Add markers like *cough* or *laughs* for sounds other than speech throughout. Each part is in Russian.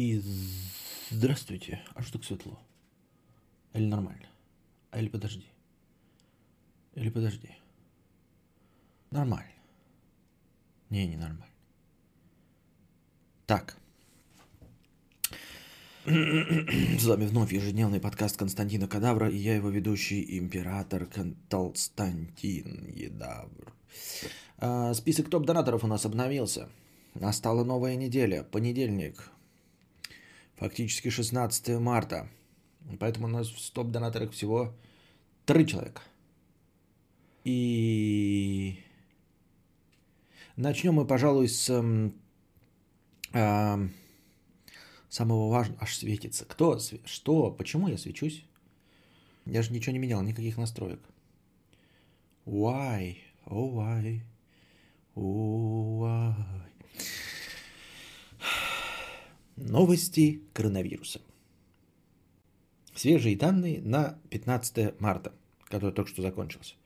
И здравствуйте. А что так светло? Или нормально? А или подожди? Или подожди? Нормально. Не, не нормально. Так. С вами вновь ежедневный подкаст Константина Кадавра и я его ведущий император Константин Едавр. А, список топ-донаторов у нас обновился. Настала новая неделя, понедельник, фактически 16 марта. Поэтому у нас в топ-донаторах всего три человека. И начнем мы, пожалуй, с э, самого важного. Аж светится. Кто? Что? Почему я свечусь? Я же ничего не менял, никаких настроек. Why? Oh, why? Oh, why? Новости коронавируса. Свежие данные на 15 марта, который только что закончился.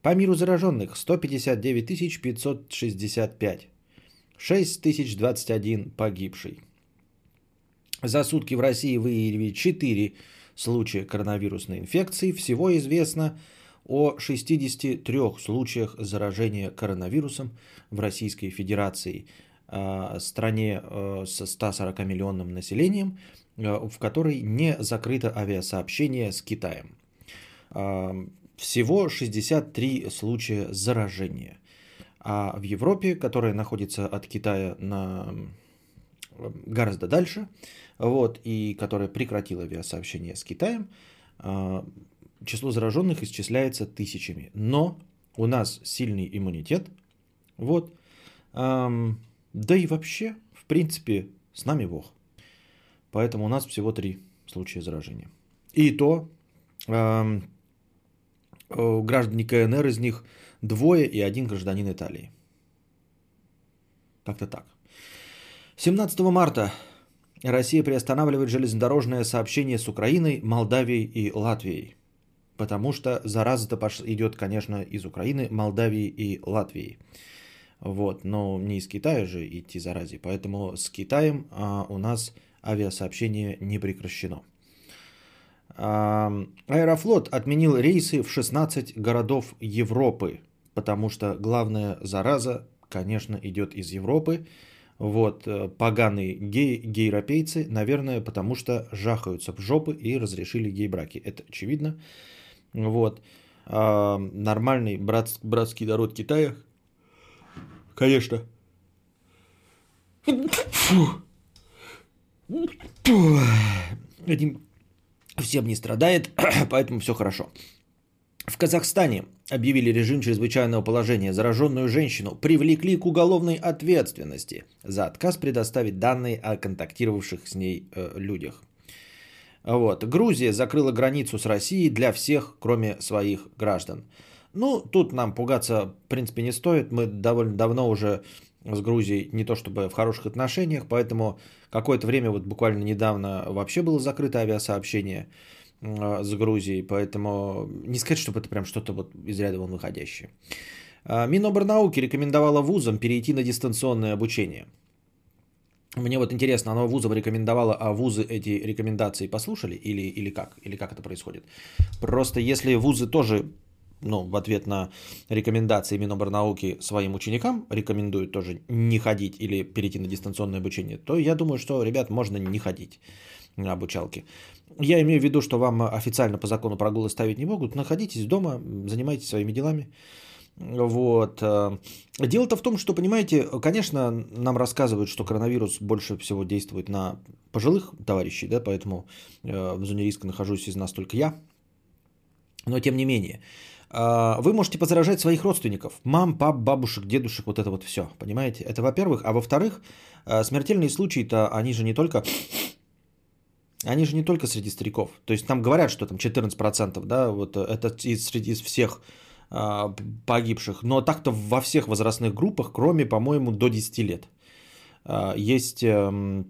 По миру зараженных 159 565. 6021 погибший. За сутки в России выявили 4 случая коронавирусной инфекции. Всего известно о 63 случаях заражения коронавирусом в Российской Федерации – стране э, с 140 миллионным населением, э, в которой не закрыто авиасообщение с Китаем. Всего 63 случая заражения. А в Европе, которая находится от Китая на гораздо дальше, вот, и которая прекратила авиасообщение с Китаем, число зараженных исчисляется тысячами. Но у нас сильный иммунитет, вот, да и вообще, в принципе, с нами Бог. Поэтому у нас всего три случая заражения. И то э, граждане КНР из них двое и один гражданин Италии. Как-то так. 17 марта Россия приостанавливает железнодорожное сообщение с Украиной, Молдавией и Латвией. Потому что зараза-то идет, конечно, из Украины, Молдавии и Латвии. Вот, но не из Китая же идти зарази, поэтому с Китаем а, у нас авиасообщение не прекращено. А, Аэрофлот отменил рейсы в 16 городов Европы, потому что главная зараза, конечно, идет из Европы. Вот, э, поганые гей, гейропейцы, наверное, потому что жахаются в жопы и разрешили гей-браки. Это очевидно. Вот. А, нормальный брат, братский народ Китая Конечно. Этим всем не страдает, *clears throat* поэтому все хорошо. В Казахстане объявили режим чрезвычайного положения. Зараженную женщину привлекли к уголовной ответственности за отказ предоставить данные о контактировавших с ней э, людях. Вот. Грузия закрыла границу с Россией для всех, кроме своих граждан. Ну, тут нам пугаться, в принципе, не стоит. Мы довольно давно уже с Грузией не то чтобы в хороших отношениях, поэтому какое-то время, вот буквально недавно вообще было закрыто авиасообщение с Грузией, поэтому не сказать, чтобы это прям что-то вот из ряда вон выходящее. А, Миноборнауки рекомендовала вузам перейти на дистанционное обучение. Мне вот интересно, оно вузам рекомендовало, а вузы эти рекомендации послушали или, или как? Или как это происходит? Просто если вузы тоже ну, в ответ на рекомендации Миноборнауки своим ученикам рекомендуют тоже не ходить или перейти на дистанционное обучение, то я думаю, что, ребят, можно не ходить на обучалки. Я имею в виду, что вам официально по закону прогулы ставить не могут. Находитесь дома, занимайтесь своими делами. Вот. Дело-то в том, что, понимаете, конечно, нам рассказывают, что коронавирус больше всего действует на пожилых товарищей, да, поэтому э, в зоне риска нахожусь из нас только я. Но тем не менее, вы можете позаражать своих родственников. Мам, пап, бабушек, дедушек, вот это вот все. Понимаете? Это во-первых. А во-вторых, а, смертельные случаи-то, они же не только... Они же не только среди стариков. То есть там говорят, что там 14%, да, вот это из, среди из всех а, погибших. Но так-то во всех возрастных группах, кроме, по-моему, до 10 лет, а, есть а,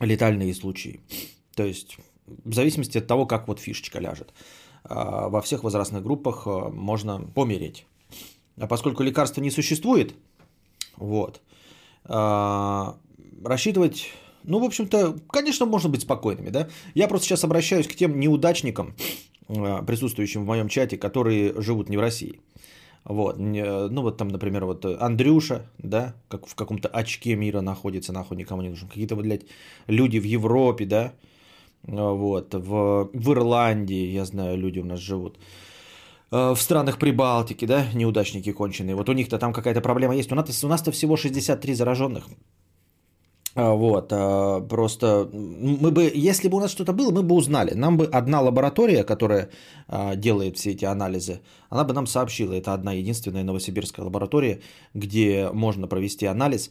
летальные случаи. То есть в зависимости от того, как вот фишечка ляжет. А, во всех возрастных группах а, можно помереть. А поскольку лекарства не существует, вот, а, рассчитывать Ну, в общем-то, конечно, можно быть спокойными, да. Я просто сейчас обращаюсь к тем неудачникам, э, присутствующим в моем чате, которые живут не в России. Вот, ну вот там, например, вот Андрюша, да, как в каком-то очке мира находится, нахуй никому не нужен. Какие-то, блядь, люди в Европе, да, вот, в, в Ирландии, я знаю, люди у нас живут. Э, в странах Прибалтики, да, неудачники конченые. Вот у них-то там какая-то проблема есть. У нас, у нас-то всего 63 зараженных. А, вот, а, просто мы бы, если бы у нас что-то было, мы бы узнали. Нам бы одна лаборатория, которая а, делает все эти анализы, она бы нам сообщила. Это одна единственная новосибирская лаборатория, где можно провести анализ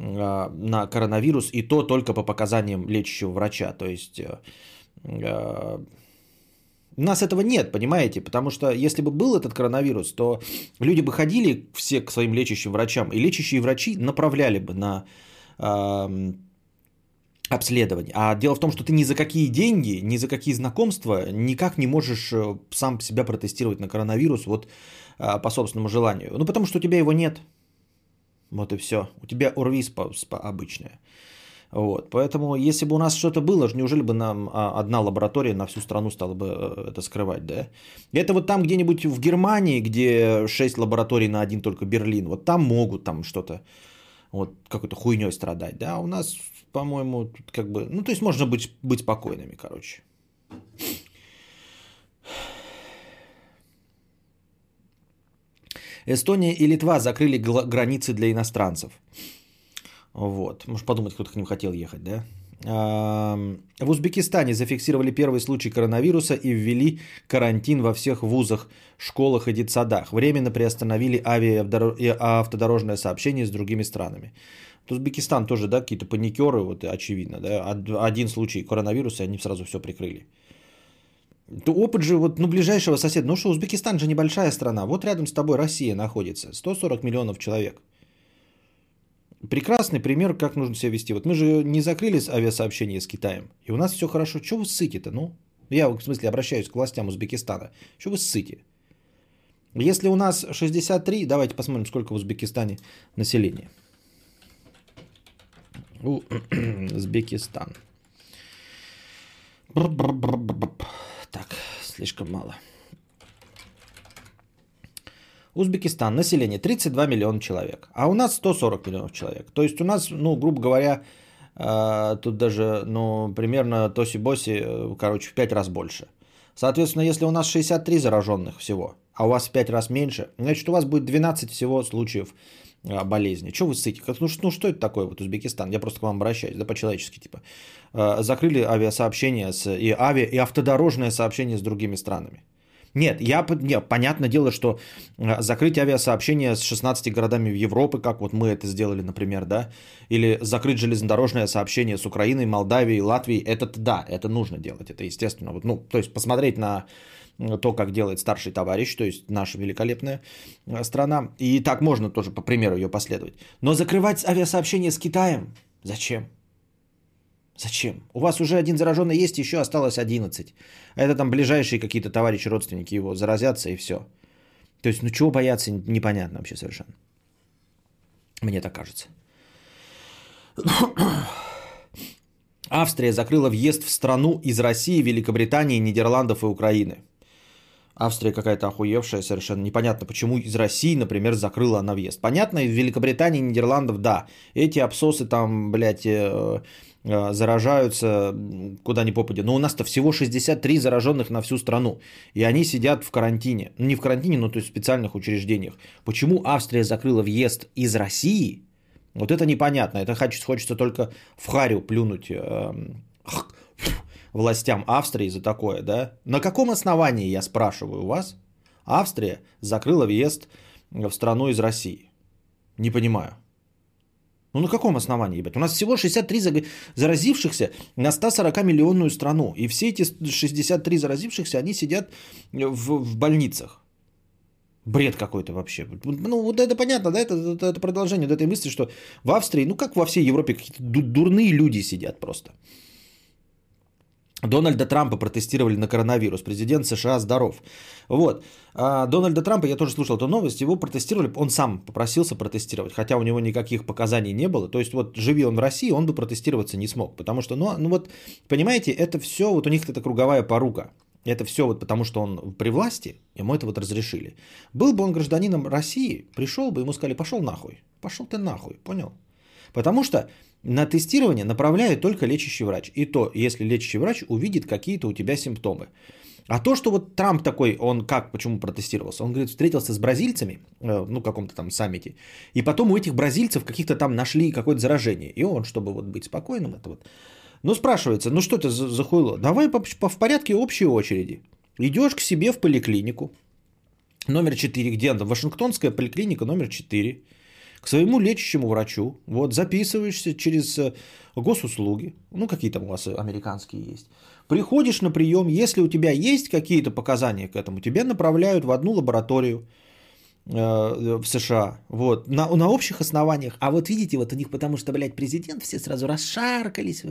на коронавирус, и то только по показаниям лечащего врача. То есть у нас этого нет, понимаете? Потому что если бы был этот коронавирус, то люди бы ходили все к своим лечащим врачам, и лечащие врачи направляли бы на э, обследование. А дело в том, что ты ни за какие деньги, ни за какие знакомства никак не можешь э, сам себя протестировать на коронавирус вот э, по собственному желанию. Ну, потому что у тебя его нет. Вот и все. У тебя урвис обычная. Вот. Поэтому, если бы у нас что-то было, неужели бы нам а, одна лаборатория на всю страну стала бы э, это скрывать, да? Это вот там где-нибудь в Германии, где 6 лабораторий на один только Берлин, вот там могут там что-то, вот какой-то хуйней страдать, да? А у нас, по-моему, тут как бы, ну, то есть можно быть, быть спокойными, короче. Эстония и Литва закрыли границы для иностранцев. Вот. Может подумать, кто-то к ним хотел ехать, да? В Узбекистане зафиксировали первый случай коронавируса и ввели карантин во всех вузах, школах и детсадах. Временно приостановили авиа и автодорожное сообщение с другими странами. Узбекистан тоже, да, какие-то паникеры, вот очевидно, да, один случай коронавируса, и они сразу все прикрыли. То опыт же вот, ну, ближайшего соседа, ну что, Узбекистан же небольшая страна, вот рядом с тобой Россия находится, 140 миллионов человек. Прекрасный пример, как нужно себя вести. Вот мы же не закрыли авиасообщение с Китаем, и у нас все хорошо. Чего вы ссыте-то, ну? Я, в смысле, обращаюсь к властям Узбекистана. Чего вы ссыте? Если у нас 63, давайте посмотрим, сколько в Узбекистане населения. *clears throat* Узбекистан. Так, слишком мало. Узбекистан, население 32 миллиона человек, а у нас 140 миллионов человек. То есть у нас, ну, грубо говоря, э, тут даже, ну, примерно тоси-боси, э, короче, в 5 раз больше. Соответственно, если у нас 63 зараженных всего, а у вас в 5 раз меньше, значит, у вас будет 12 всего случаев э, болезни. Что вы ссыте? Как, ну, ну, что это такое, вот Узбекистан? Я просто к вам обращаюсь, да, по-человечески, типа. Закрыли авиасообщение с, и авиа, и автодорожное сообщение с другими странами. Нет, я, нет, понятное дело, что э, закрыть авиасообщение с 16 городами в Европе, как вот мы это сделали, например, да, или закрыть железнодорожное сообщение с Украиной, Молдавией, Латвией, это да, это нужно делать, это естественно. Вот, ну, то есть посмотреть на то, как делает старший товарищ, то есть наша великолепная э, страна, и так можно тоже по примеру ее последовать. Но закрывать авиасообщение с Китаем зачем? Зачем? У вас уже один зараженный есть, еще осталось 11. А это там ближайшие какие-то товарищи, родственники его заразятся и все. То есть, ну чего бояться, непонятно вообще совершенно. Мне так кажется. *coughs* Австрия закрыла въезд в страну из России, Великобритании, Нидерландов и Украины. Австрия какая-то охуевшая совершенно. Непонятно, почему из России, например, закрыла она въезд. Понятно, из Великобритании, Нидерландов, да. Эти абсосы там, блядь, э, заражаются куда ни попадя. Но у нас-то всего 63 зараженных на всю страну. И они сидят в карантине. Ну, не в карантине, но то есть в специальных учреждениях. Почему Австрия закрыла въезд из России? Вот это непонятно. Это хочется, хочется только в харю плюнуть э, властям Австрии за такое, да? На каком основании, я спрашиваю вас, Австрия закрыла въезд в страну из России? Не понимаю. Ну на каком основании, ебать? У нас всего 63 заразившихся на 140 миллионную страну. И все эти 63 заразившихся, они сидят в, в больницах. Бред какой-то вообще. Ну, вот это понятно, да, это, это, это продолжение вот этой мысли, что в Австрии, ну как во всей Европе, какие-то дурные люди сидят просто. Дональда Трампа протестировали на коронавирус. Президент США здоров. Вот. А Дональда Трампа, я тоже слушал эту новость, его протестировали, он сам попросился протестировать, хотя у него никаких показаний не было. То есть вот живи он в России, он бы протестироваться не смог. Потому что, ну, ну вот, понимаете, это все, вот у них это круговая порука. Это все вот потому, что он при власти, ему это вот разрешили. Был бы он гражданином России, пришел бы, ему сказали, пошел нахуй. Пошел ты нахуй, понял? Потому что на тестирование направляет только лечащий врач. И то, если лечащий врач увидит какие-то у тебя симптомы. А то, что вот Трамп такой, он как, почему протестировался? Он, говорит, встретился с бразильцами, э, ну, каком-то там саммите, и потом у этих бразильцев каких-то там нашли какое-то заражение. И он, чтобы вот быть спокойным, это вот... Ну, спрашивается, ну что это за, за хуйло? Давай по, по, в порядке общей очереди. Идешь к себе в поликлинику, номер 4, где она? Вашингтонская поликлиника номер 4 к своему лечащему врачу, вот, записываешься через э, госуслуги, ну, какие там у вас американские есть, приходишь на прием, если у тебя есть какие-то показания к этому, тебя направляют в одну лабораторию, в США, вот, на, на общих основаниях. А вот видите, вот у них, потому что, блядь, президент, все сразу расшаркались,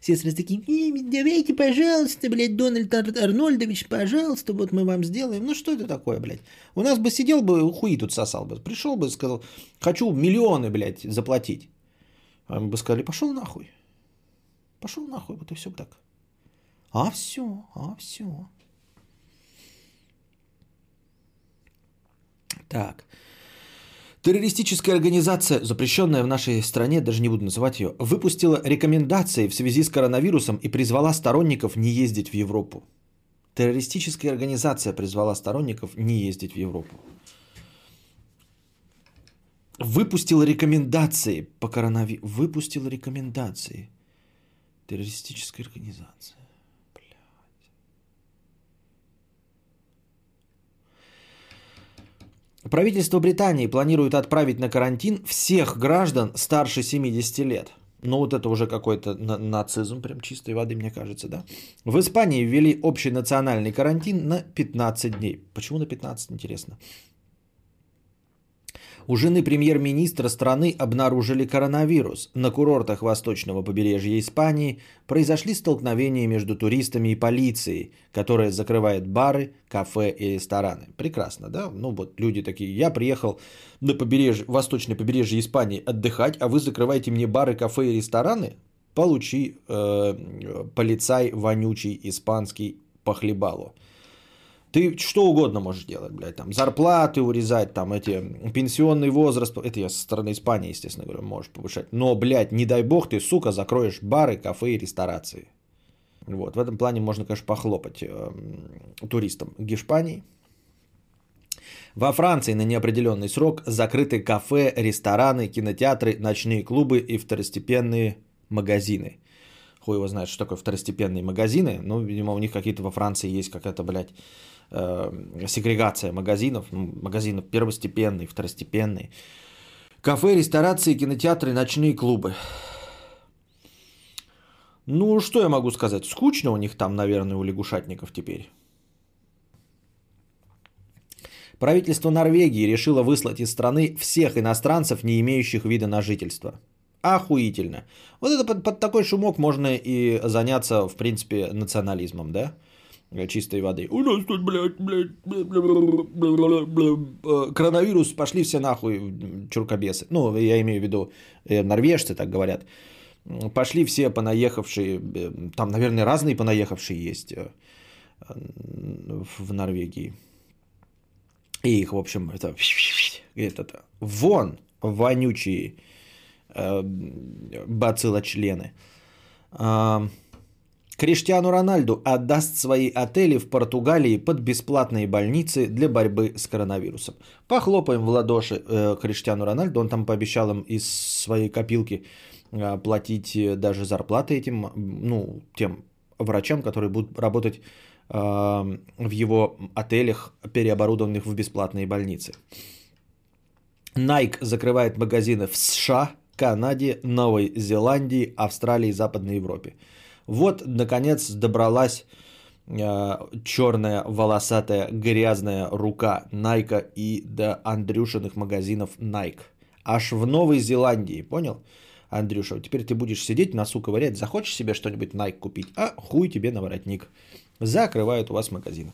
все сразу такие, давайте, пожалуйста, блядь, Дональд Ар- Арнольдович, пожалуйста, вот мы вам сделаем. Ну, что это такое, блядь? У нас бы сидел бы, хуи тут сосал бы, пришел бы, сказал, хочу миллионы, блядь, заплатить. А мы бы сказали, пошел нахуй. Пошел нахуй, вот и все так. А все, а все. Так. Террористическая организация, запрещенная в нашей стране, даже не буду называть ее, выпустила рекомендации в связи с коронавирусом и призвала сторонников не ездить в Европу. Террористическая организация призвала сторонников не ездить в Европу. Выпустила рекомендации по коронавирусу. Выпустила рекомендации. Террористическая организация. Правительство Британии планирует отправить на карантин всех граждан старше 70 лет. Ну вот это уже какой-то нацизм, прям чистой воды, мне кажется, да. В Испании ввели общий национальный карантин на 15 дней. Почему на 15, интересно? У жены премьер-министра страны обнаружили коронавирус. На курортах восточного побережья Испании произошли столкновения между туристами и полицией, которая закрывает бары, кафе и рестораны. Прекрасно, да? Ну вот люди такие, я приехал на побережье, восточное побережье Испании отдыхать, а вы закрываете мне бары, кафе и рестораны? Получи э, полицай вонючий испанский похлебалу. Ты что угодно можешь делать, блядь, там зарплаты урезать, там эти пенсионный возраст, это я со стороны Испании, естественно говорю, можешь повышать. Но, блядь, не дай бог ты, сука, закроешь бары, кафе и ресторации. Вот, в этом плане можно, конечно, похлопать э, туристам Гешпании. Во Франции на неопределенный срок закрыты кафе, рестораны, кинотеатры, ночные клубы и второстепенные магазины. Хуй его знает, что такое второстепенные магазины. Ну, видимо, у них какие-то во Франции есть какая-то, блядь, э, сегрегация магазинов, ну, магазинов первостепенный, второстепенный. Кафе, ресторации, кинотеатры, ночные клубы. Ну, что я могу сказать? Скучно у них там, наверное, у лягушатников теперь. Правительство Норвегии решило выслать из страны всех иностранцев, не имеющих вида на жительство. Охуительно. Вот это под, под такой шумок можно и заняться, в принципе, национализмом, да? чистой воды. У нас тут, блядь, блядь, блядь, блядь, блядь, коронавирус, пошли все нахуй, чуркобесы. Ну, я имею в виду, э, норвежцы так говорят. Пошли все понаехавшие, э, там, наверное, разные понаехавшие есть э, в Норвегии. И их, в общем, это, это вон, вонючие бациллочлены. члены Криштиану Рональду отдаст свои отели в Португалии под бесплатные больницы для борьбы с коронавирусом. Похлопаем в ладоши э, Криштиану Рональду. Он там пообещал им из своей копилки э, платить э, даже зарплаты этим, ну, тем врачам, которые будут работать э, в его отелях, переоборудованных в бесплатные больницы. Nike закрывает магазины в США, Канаде, Новой Зеландии, Австралии и Западной Европе. Вот, наконец, добралась э, черная, волосатая, грязная рука Найка и до Андрюшиных магазинов Nike. Аж в Новой Зеландии, понял? Андрюша, теперь ты будешь сидеть, носу ковырять, захочешь себе что-нибудь Nike купить, а хуй тебе на воротник. Закрывают у вас магазин.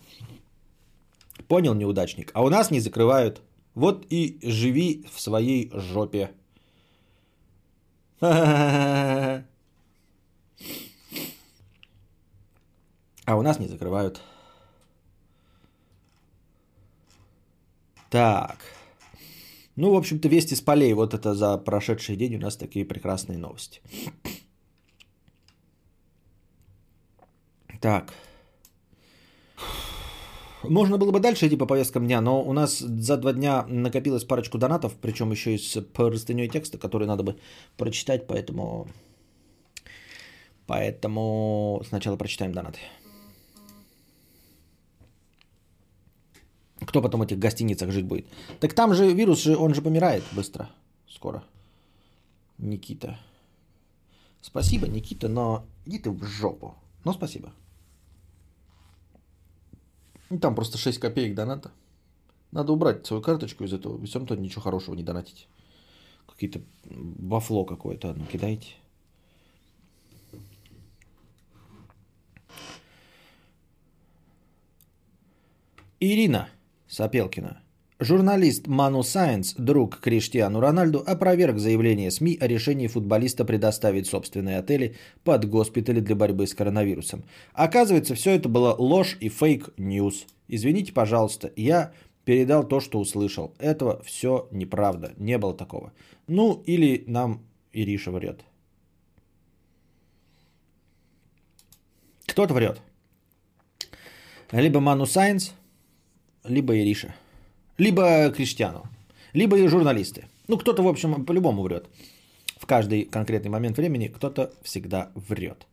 Понял, неудачник? А у нас не закрывают. Вот и живи в своей жопе. А у нас не закрывают. Так. Ну, в общем-то, вести с полей. Вот это за прошедший день у нас такие прекрасные новости. Так. Можно было бы дальше идти по повесткам дня, но у нас за два дня накопилось парочку донатов, причем еще и с простыней текста, который надо бы прочитать, поэтому... Поэтому сначала прочитаем донаты. Кто потом в этих гостиницах жить будет? Так там же вирус, же, он же помирает быстро, скоро. Никита. Спасибо, Никита, но иди ты в жопу. Ну, спасибо. Ну, там просто 6 копеек доната. Надо убрать свою карточку из этого. Всем то ничего хорошего не донатить. Какие-то бафло какое-то одно кидайте. Ирина Сапелкина. Журналист Ману Сайенс, друг Криштиану Рональду, опроверг заявление СМИ о решении футболиста предоставить собственные отели под госпитали для борьбы с коронавирусом. Оказывается, все это было ложь и fake news. Извините, пожалуйста, я передал то, что услышал. Этого все неправда, не было такого. Ну, или нам Ириша врет. Кто-то врет. Либо Ману Сайенс, либо Ириша. Либо Криштиану. Либо и журналисты. Ну, кто-то, в общем, по-любому врет. В каждый конкретный момент времени кто-то всегда врет.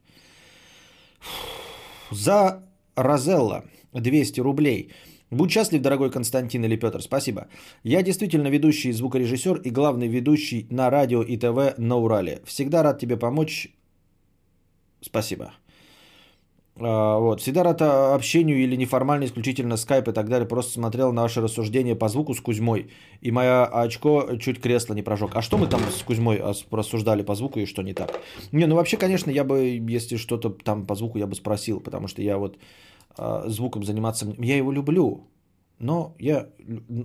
За Розелла 200 рублей. Будь счастлив, дорогой Константин или Петр, спасибо. Я действительно ведущий звукорежиссер и главный ведущий на радио и ТВ на Урале. Всегда рад тебе помочь. Спасибо. А, вот. Всегда рад общению или неформально, исключительно скайп и так далее. Просто смотрел на ваши рассуждения по звуку с Кузьмой. И моя очко чуть кресло не прожег. А что мы там с Кузьмой рассуждали по звуку и что не так? Не, ну вообще, конечно, я бы, если что-то там по звуку, я бы спросил. Потому что я вот а, звуком заниматься, я его люблю. Но я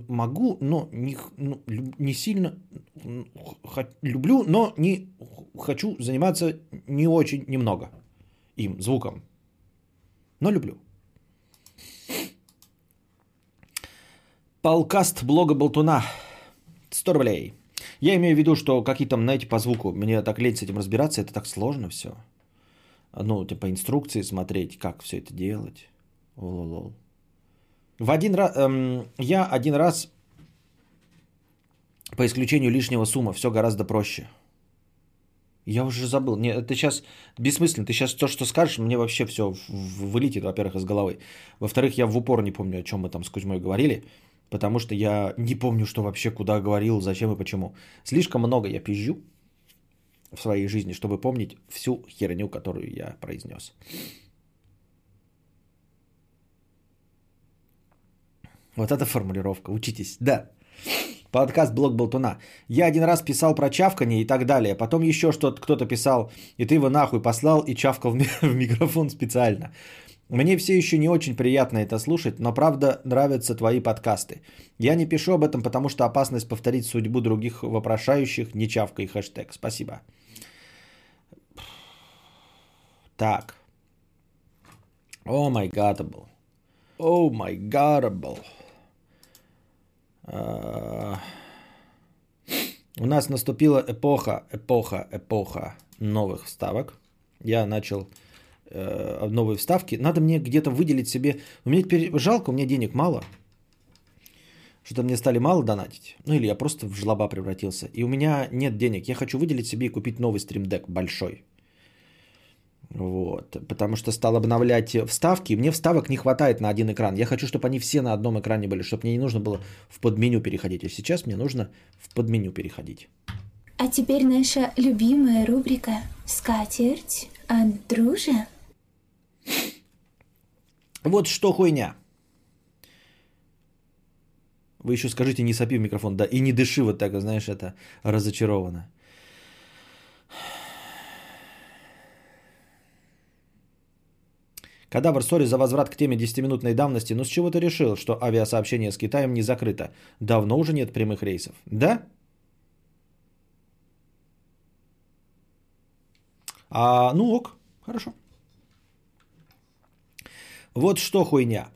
могу, но не, ну, не сильно люблю, но не хочу заниматься не очень немного им, звуком но люблю. Полкаст блога Болтуна. 100 рублей. Я имею в виду, что какие там, знаете, по звуку, мне так лень с этим разбираться, это так сложно все. Ну, типа инструкции смотреть, как все это делать. Лол. В один раз, эм, я один раз по исключению лишнего сумма, все гораздо проще. Я уже забыл. Не, это сейчас бессмысленно. Ты сейчас то, что скажешь, мне вообще все вылетит, во-первых, из головы. Во-вторых, я в упор не помню, о чем мы там с Кузьмой говорили, потому что я не помню, что вообще куда говорил, зачем и почему. Слишком много я пизжу в своей жизни, чтобы помнить всю херню, которую я произнес. Вот эта формулировка. Учитесь. Да. Подкаст Блог Болтуна. Я один раз писал про чавканье и так далее. Потом еще что-то кто-то писал, и ты его нахуй послал и чавкал в *laughs* микрофон специально. Мне все еще не очень приятно это слушать, но правда нравятся твои подкасты. Я не пишу об этом, потому что опасность повторить судьбу других вопрошающих, не чавкай хэштег. Спасибо. Так. Oh my godable. Oh my godable. А, у нас наступила эпоха, эпоха, эпоха новых вставок. Я начал э, новые вставки. Надо мне где-то выделить себе... У меня теперь жалко, у меня денег мало. Что-то мне стали мало донатить. Ну или я просто в жлоба превратился. И у меня нет денег. Я хочу выделить себе и купить новый стримдек большой. Вот, потому что стал обновлять вставки. Мне вставок не хватает на один экран. Я хочу, чтобы они все на одном экране были, чтобы мне не нужно было в подменю переходить. А сейчас мне нужно в подменю переходить. А теперь наша любимая рубрика «Скатерть от дружи». Вот что хуйня. Вы еще скажите, не сопи в микрофон, да, и не дыши вот так, знаешь, это разочарованно. Кадавр, сори за возврат к теме 10-минутной давности, но с чего ты решил, что авиасообщение с Китаем не закрыто? Давно уже нет прямых рейсов. Да? А, ну ок, хорошо. Вот что хуйня.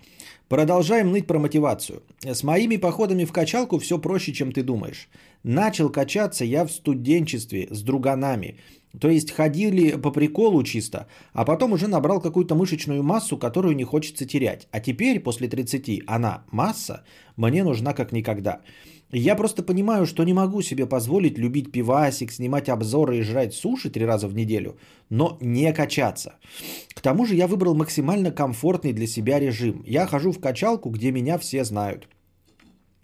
Продолжаем ныть про мотивацию. С моими походами в качалку все проще, чем ты думаешь. Начал качаться я в студенчестве с друганами. То есть ходили по приколу чисто, а потом уже набрал какую-то мышечную массу, которую не хочется терять. А теперь, после 30, она, масса, мне нужна как никогда. Я просто понимаю, что не могу себе позволить любить пивасик, снимать обзоры и жрать суши три раза в неделю, но не качаться. К тому же я выбрал максимально комфортный для себя режим. Я хожу в качалку, где меня все знают.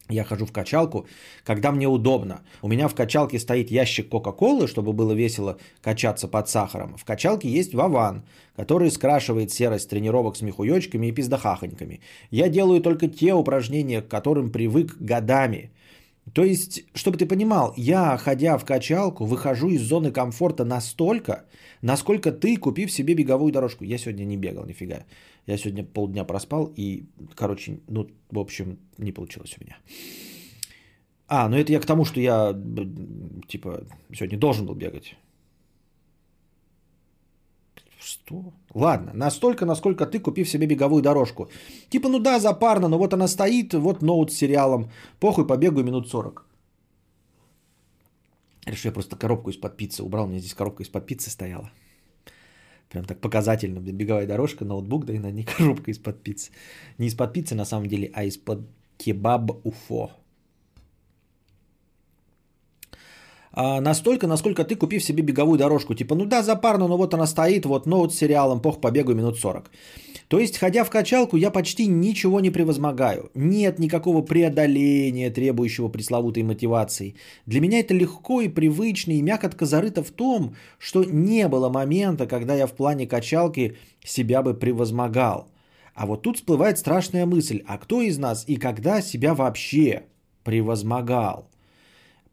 Я хожу в качалку, когда мне удобно. У меня в качалке стоит ящик Кока-Колы, чтобы было весело качаться под сахаром. В качалке есть Вован, который скрашивает серость тренировок с мехуёчками и пиздахахоньками. Я делаю только те упражнения, к которым привык годами. То есть, чтобы ты понимал, я, ходя в качалку, выхожу из зоны комфорта настолько, насколько ты, купив себе беговую дорожку. Я сегодня не бегал, нифига. Я сегодня полдня проспал и, короче, ну, в общем, не получилось у меня. А, ну это я к тому, что я, типа, сегодня должен был бегать. Что? Ладно, настолько, насколько ты, купив себе беговую дорожку. Типа, ну да, запарно, но вот она стоит, вот ноут с сериалом. Похуй, побегаю минут 40. Решил, я просто коробку из-под пиццы убрал. У меня здесь коробка из-под пиццы стояла. Прям так показательно. Беговая дорожка, ноутбук, да и на ней *laughs* коробка из-под пиццы. Не из-под пиццы на самом деле, а из-под кебаб уфо. А, настолько, насколько ты, купив себе беговую дорожку, типа, ну да, запарно, но вот она стоит, вот ноут с сериалом, пох, побегаю минут 40. То есть, ходя в качалку, я почти ничего не превозмогаю. Нет никакого преодоления, требующего пресловутой мотивации. Для меня это легко и привычно, и мякотка зарыта в том, что не было момента, когда я в плане качалки себя бы превозмогал. А вот тут всплывает страшная мысль, а кто из нас и когда себя вообще превозмогал?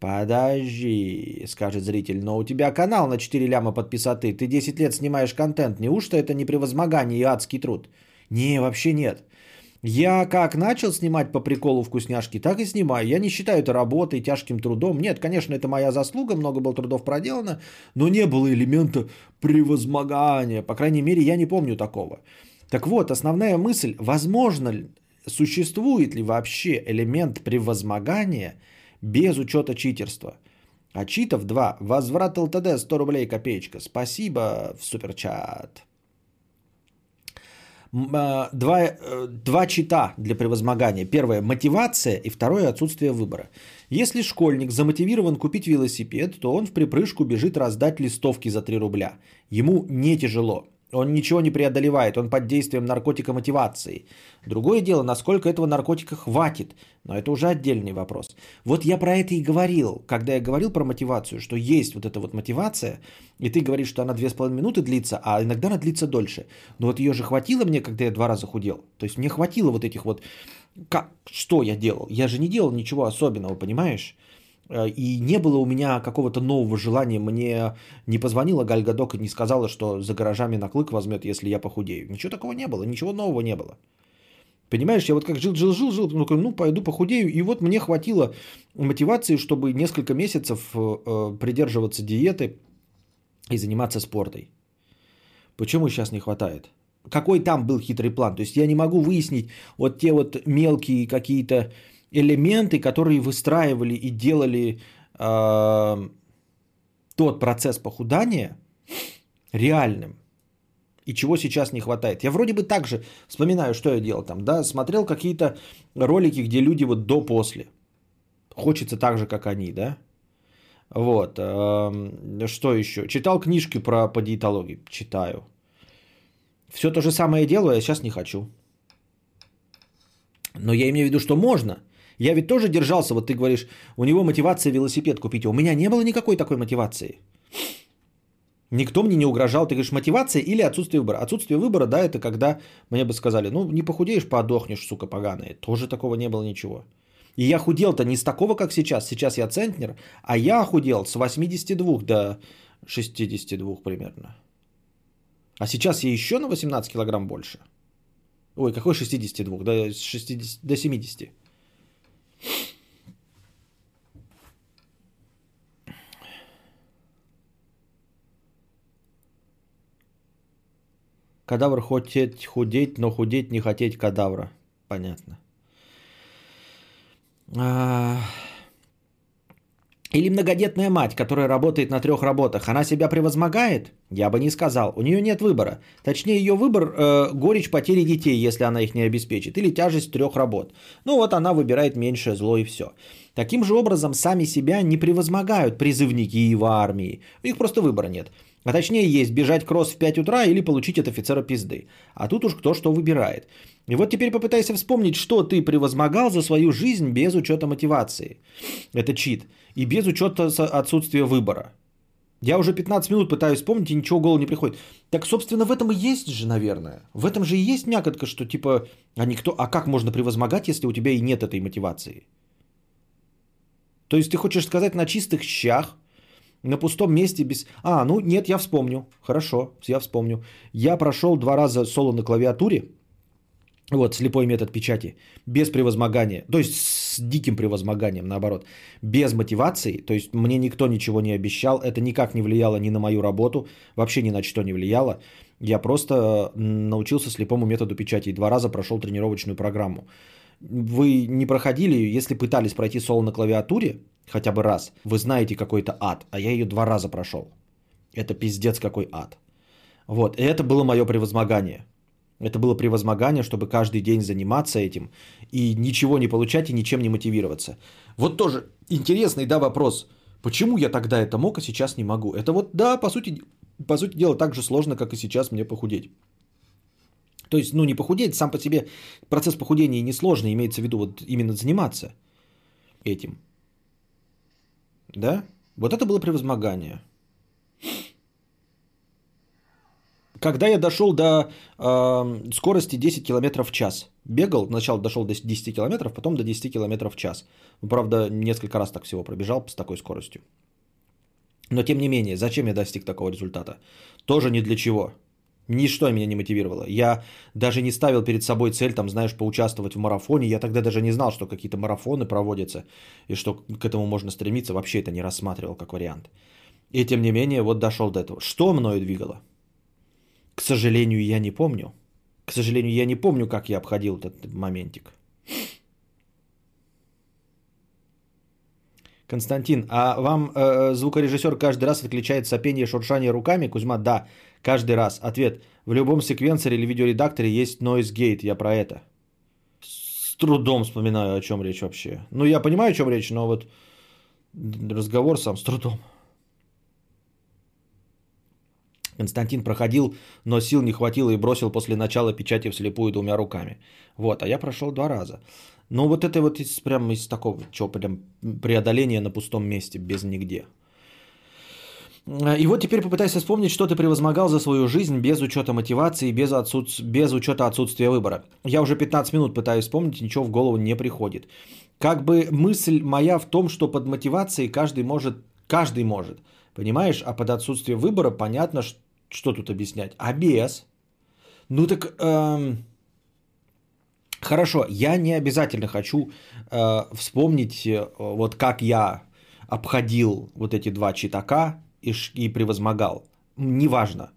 Подожди, скажет зритель, но у тебя канал на 4 ляма подписоты, ты 10 лет снимаешь контент, неужто это не превозмогание и адский труд? Не, вообще нет. Я как начал снимать по приколу вкусняшки, так и снимаю. Я не считаю это работой, тяжким трудом. Нет, конечно, это моя заслуга, много было трудов проделано, но не было элемента превозмогания. По крайней мере, я не помню такого. Так вот, основная мысль, возможно ли, существует ли вообще элемент превозмогания – без учета читерства. А читов 2. Возврат ЛТД 100 рублей копеечка. Спасибо в суперчат. А, два, э, два чита для превозмогания. Первое – мотивация, и второе – отсутствие выбора. Если школьник замотивирован купить велосипед, то он в припрыжку бежит раздать листовки за 3 рубля. Ему не тяжело. Он ничего не преодолевает, он под действием наркотика мотивации. Другое дело, насколько этого наркотика хватит, но это уже отдельный вопрос. Вот я про это и говорил, когда я говорил про мотивацию, что есть вот эта вот мотивация, и ты говоришь, что она 2,5 минуты длится, а иногда она длится дольше. Но вот ее же хватило мне, когда я два раза худел. То есть мне хватило вот этих вот... Как? Что я делал? Я же не делал ничего особенного, понимаешь? Э, и не было у меня какого-то нового желания. Мне не позвонила Гальгадок и не сказала, что за гаражами на клык возьмет, если я похудею. Ничего такого не было, ничего нового не было. Понимаешь, я вот как жил, жил, жил, жил, ну, ну пойду похудею. И вот мне хватило мотивации, чтобы несколько месяцев э, придерживаться диеты и заниматься спортой. Почему сейчас не хватает? Какой там был хитрый план? То есть я не могу выяснить вот те вот мелкие какие-то элементы, которые выстраивали и делали э, тот процесс похудания реальным. И чего сейчас не хватает. Я вроде бы так же вспоминаю, что я делал там, да, смотрел какие-то ролики, где люди вот до-после. Хочется так же, как они, да. Вот. Что еще? Читал книжки про по диетологии. Читаю. Все то же самое делаю, я сейчас не хочу. Но я имею в виду, что можно. Я ведь тоже держался, вот ты говоришь, у него мотивация велосипед купить. У меня не было никакой такой мотивации. Никто мне не угрожал. Ты говоришь, мотивация или отсутствие выбора. Отсутствие выбора, да, это когда мне бы сказали, ну, не похудеешь, подохнешь, сука поганая. Тоже такого не было ничего. И я худел-то не с такого, как сейчас. Сейчас я центнер, а я худел с 82 до 62 примерно. А сейчас я еще на 18 килограмм больше. Ой, какой 62? До, 60, до 70. Кадавр хотеть худеть, но худеть не хотеть кадавра. Понятно. А... Или многодетная мать, которая работает на трех работах, она себя превозмогает? Я бы не сказал. У нее нет выбора. Точнее, ее выбор э, горечь потери детей, если она их не обеспечит, или тяжесть трех работ. Ну вот она выбирает меньшее зло и все. Таким же образом сами себя не превозмогают призывники в армии. У них просто выбора нет. А точнее есть бежать кросс в 5 утра или получить от офицера пизды. А тут уж кто что выбирает. И вот теперь попытайся вспомнить, что ты превозмогал за свою жизнь без учета мотивации. Это чит. И без учета отсутствия выбора. Я уже 15 минут пытаюсь вспомнить, и ничего в голову не приходит. Так, собственно, в этом и есть же, наверное. В этом же и есть мякотка, что типа, а никто, а как можно превозмогать, если у тебя и нет этой мотивации? То есть ты хочешь сказать на чистых щах, на пустом месте без... А, ну нет, я вспомню. Хорошо, я вспомню. Я прошел два раза соло на клавиатуре. Вот, слепой метод печати. Без превозмогания. То есть с диким превозмоганием, наоборот. Без мотивации. То есть мне никто ничего не обещал. Это никак не влияло ни на мою работу. Вообще ни на что не влияло. Я просто научился слепому методу печати. И два раза прошел тренировочную программу. Вы не проходили, если пытались пройти соло на клавиатуре, хотя бы раз, вы знаете какой-то ад, а я ее два раза прошел. Это пиздец какой ад. Вот, и это было мое превозмогание. Это было превозмогание, чтобы каждый день заниматься этим и ничего не получать и ничем не мотивироваться. Вот тоже интересный, да, вопрос. Почему я тогда это мог, а сейчас не могу? Это вот, да, по сути, по сути дела, так же сложно, как и сейчас мне похудеть. То есть, ну, не похудеть, сам по себе процесс похудения несложный, имеется в виду вот именно заниматься этим. Да? Вот это было превозмогание. Когда я дошел до э, скорости 10 км в час, бегал, сначала дошел до 10 км, потом до 10 км в час. Ну, правда, несколько раз так всего пробежал с такой скоростью. Но тем не менее, зачем я достиг такого результата? Тоже ни для чего. Ничто меня не мотивировало. Я даже не ставил перед собой цель, там, знаешь, поучаствовать в марафоне. Я тогда даже не знал, что какие-то марафоны проводятся и что к этому можно стремиться. Вообще это не рассматривал как вариант. И тем не менее, вот дошел до этого. Что мною двигало? К сожалению, я не помню. К сожалению, я не помню, как я обходил этот моментик. Константин, а вам э, звукорежиссер каждый раз отключает сопение и шуршание руками? Кузьма, да, каждый раз. Ответ. В любом секвенсоре или видеоредакторе есть noise gate, я про это. С трудом вспоминаю, о чем речь вообще. Ну, я понимаю, о чем речь, но вот разговор сам с трудом. Константин проходил, но сил не хватило и бросил после начала печати вслепую двумя руками. Вот, а я прошел два раза. Ну, вот это вот из, прям из такого, что прям преодоления на пустом месте, без нигде. И вот теперь попытайся вспомнить, что ты превозмогал за свою жизнь без учета мотивации, без, отсутств... без учета отсутствия выбора. Я уже 15 минут пытаюсь вспомнить, ничего в голову не приходит. Как бы мысль моя в том, что под мотивацией каждый может, каждый может, понимаешь, а под отсутствие выбора понятно, что тут объяснять. А без? Ну так... Эм Хорошо, я не обязательно хочу э, вспомнить, э, вот как я обходил вот эти два читака и, и превозмогал. Неважно.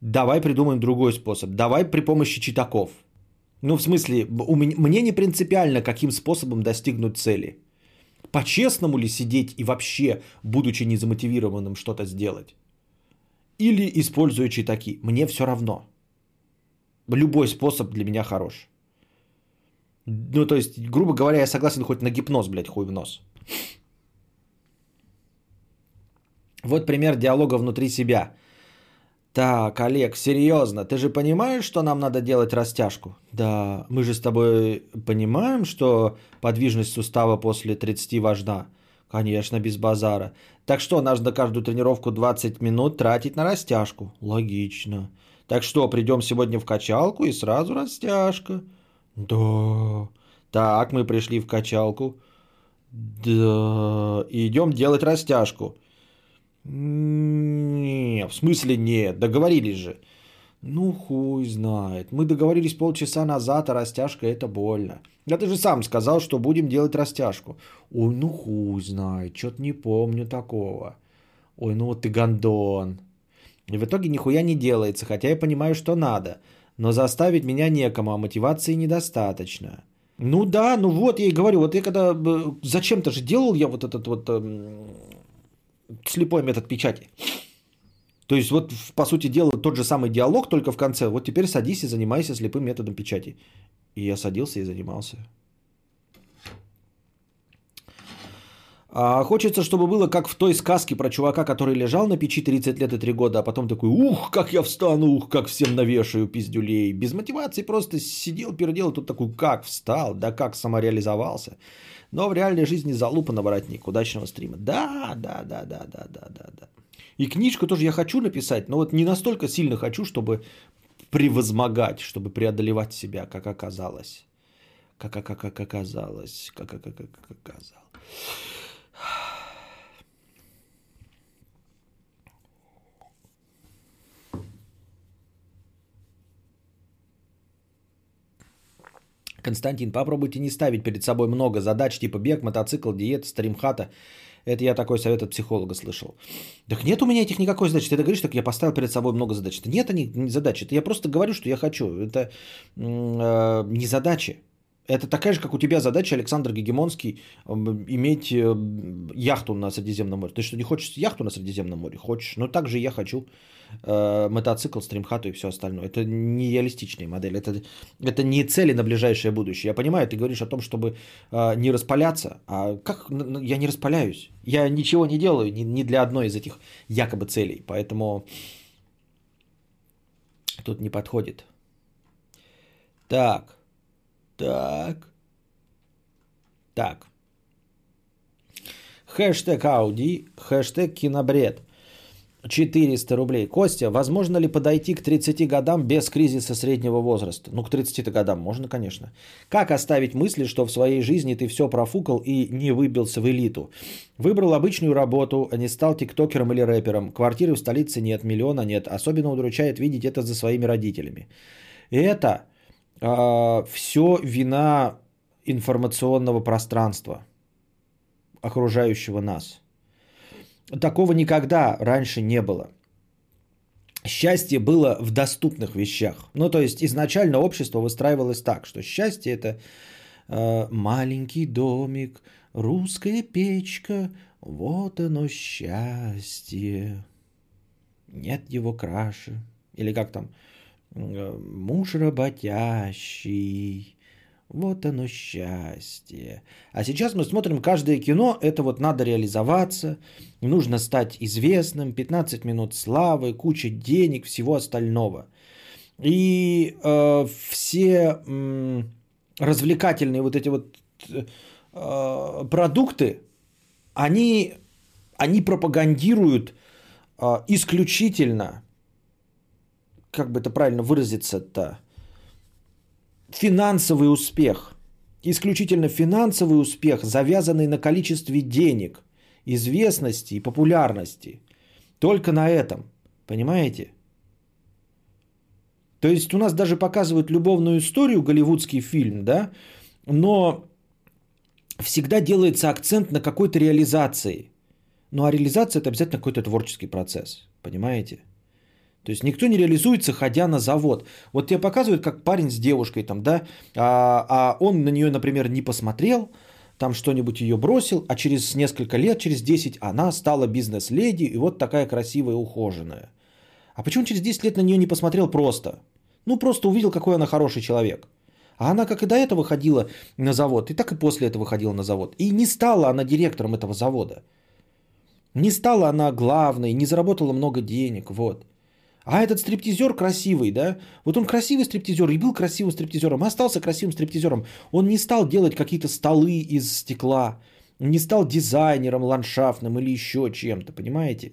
Давай придумаем другой способ. Давай при помощи читаков. Ну, в смысле, мне не принципиально, каким способом достигнуть цели. По-честному ли сидеть и вообще, будучи незамотивированным, что-то сделать? Или используя читаки? Мне все равно. Любой способ для меня хорош. Ну, то есть, грубо говоря, я согласен хоть на гипноз, блядь, хуй в нос. Вот пример диалога внутри себя. Так, Олег, серьезно, ты же понимаешь, что нам надо делать растяжку? Да, мы же с тобой понимаем, что подвижность сустава после 30 важна. Конечно, без базара. Так что, надо каждую тренировку 20 минут тратить на растяжку? Логично. Так что, придем сегодня в качалку и сразу растяжка. Да. Так, мы пришли в качалку. Да. идем делать растяжку. Не, в смысле нет, договорились же. Ну, хуй знает. Мы договорились полчаса назад, а растяжка это больно. Да ты же сам сказал, что будем делать растяжку. Ой, ну хуй знает, что-то не помню такого. Ой, ну вот ты гандон. И в итоге нихуя не делается, хотя я понимаю, что надо. Но заставить меня некому, а мотивации недостаточно. Ну да, ну вот я и говорю, вот я когда э, зачем-то же делал я вот этот вот эм, слепой метод печати. То есть вот по сути дела тот же самый диалог, только в конце. Вот теперь садись и занимайся слепым методом печати. И я садился и занимался. А хочется, чтобы было как в той сказке про чувака, который лежал на печи 30 лет и 3 года, а потом такой, ух, как я встану, ух, как всем навешаю пиздюлей. Без мотивации просто сидел, переделал, тут такой, как встал, да как самореализовался. Но в реальной жизни залупа на воротник удачного стрима. Да, да, да, да, да, да, да, да. И книжку тоже я хочу написать, но вот не настолько сильно хочу, чтобы превозмогать, чтобы преодолевать себя, как оказалось. Как, как, как, оказалось. Как, как, как, как оказалось. Константин, попробуйте не ставить перед собой много задач, типа бег, мотоцикл, диета, стримхата. Это я такой совет от психолога слышал. Так нет у меня этих никакой задачи. Ты это говоришь, так я поставил перед собой много задач. Нет они не задачи. Это я просто говорю, что я хочу. Это э, не задачи. Это такая же, как у тебя задача, Александр Гегемонский, иметь э, яхту на Средиземном море. Ты что, не хочешь яхту на Средиземном море? Хочешь. Но также я хочу э, мотоцикл, стримхату и все остальное. Это не реалистичная модель. Это, это не цели на ближайшее будущее. Я понимаю, ты говоришь о том, чтобы э, не распаляться. А как я не распаляюсь? Я ничего не делаю ни, ни для одной из этих якобы целей. Поэтому тут не подходит. Так. Так. Так. Хэштег Ауди, хэштег кинобред. 400 рублей. Костя, возможно ли подойти к 30 годам без кризиса среднего возраста? Ну, к 30 годам можно, конечно. Как оставить мысли, что в своей жизни ты все профукал и не выбился в элиту? Выбрал обычную работу, а не стал тиктокером или рэпером. Квартиры в столице нет, миллиона нет. Особенно удручает видеть это за своими родителями. Это а, все вина информационного пространства, окружающего нас – Такого никогда раньше не было. Счастье было в доступных вещах. Ну, то есть изначально общество выстраивалось так, что счастье это э, маленький домик, русская печка, вот оно счастье. Нет его краше. Или как там, э, муж работящий, вот оно счастье. А сейчас мы смотрим каждое кино, это вот надо реализоваться, нужно стать известным, 15 минут славы, куча денег, всего остального. И э, все э, развлекательные вот эти вот э, продукты, они, они пропагандируют э, исключительно, как бы это правильно выразиться-то, финансовый успех, исключительно финансовый успех, завязанный на количестве денег, известности и популярности. Только на этом. Понимаете? То есть у нас даже показывают любовную историю, голливудский фильм, да, но всегда делается акцент на какой-то реализации. Ну а реализация это обязательно какой-то творческий процесс. Понимаете? То есть никто не реализуется, ходя на завод. Вот тебе показывают, как парень с девушкой там, да, а, а он на нее, например, не посмотрел, там что-нибудь ее бросил, а через несколько лет, через 10, она стала бизнес-леди, и вот такая красивая, ухоженная. А почему через 10 лет на нее не посмотрел просто? Ну, просто увидел, какой она хороший человек. А она как и до этого ходила на завод, и так и после этого ходила на завод. И не стала она директором этого завода. Не стала она главной, не заработала много денег, вот. А этот стриптизер красивый, да? Вот он красивый стриптизер и был красивым стриптизером, остался красивым стриптизером. Он не стал делать какие-то столы из стекла, не стал дизайнером ландшафтным или еще чем-то, понимаете?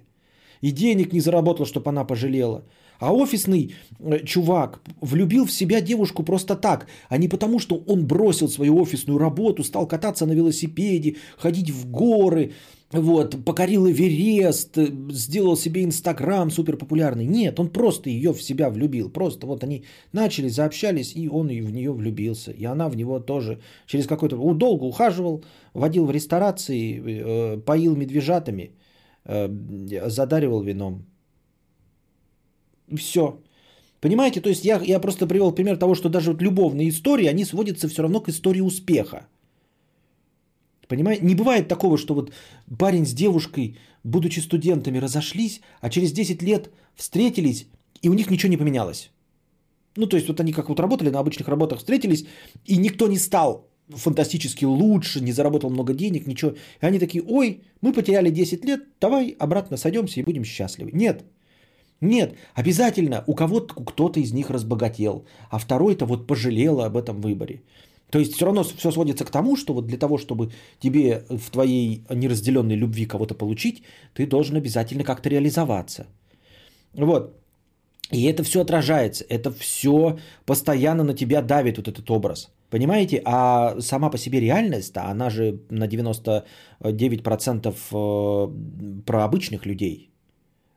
И денег не заработал, чтобы она пожалела. А офисный э, чувак влюбил в себя девушку просто так, а не потому, что он бросил свою офисную работу, стал кататься на велосипеде, ходить в горы, вот, покорил Эверест, э, сделал себе Инстаграм супер популярный. Нет, он просто ее в себя влюбил. Просто вот они начали, заобщались, и он в нее влюбился. И она в него тоже через какой-то... Долго ухаживал, водил в ресторации, э, поил медвежатами, задаривал вином. Все. Понимаете, то есть я, я просто привел пример того, что даже вот любовные истории, они сводятся все равно к истории успеха. Понимаете, не бывает такого, что вот парень с девушкой, будучи студентами, разошлись, а через 10 лет встретились, и у них ничего не поменялось. Ну, то есть вот они как вот работали на обычных работах, встретились, и никто не стал фантастически лучше, не заработал много денег, ничего. И они такие, ой, мы потеряли 10 лет, давай обратно сойдемся и будем счастливы. Нет, нет, обязательно у кого-то кто-то из них разбогател, а второй-то вот пожалел об этом выборе. То есть все равно все сводится к тому, что вот для того, чтобы тебе в твоей неразделенной любви кого-то получить, ты должен обязательно как-то реализоваться. Вот. И это все отражается, это все постоянно на тебя давит, вот этот образ. Понимаете? А сама по себе реальность, она же на 99% э, про обычных людей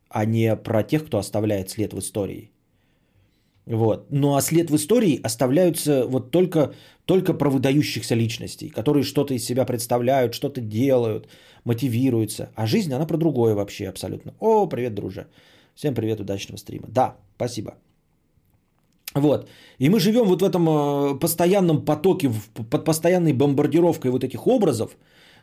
а не про тех, кто оставляет след в истории. Вот. Ну а след в истории оставляются вот только, только про выдающихся личностей, которые что-то из себя представляют, что-то делают, мотивируются. А жизнь, она про другое вообще абсолютно. О, привет, друже. Всем привет, удачного стрима. Да, спасибо. Вот. И мы живем вот в этом э, постоянном потоке, под постоянной бомбардировкой вот этих образов,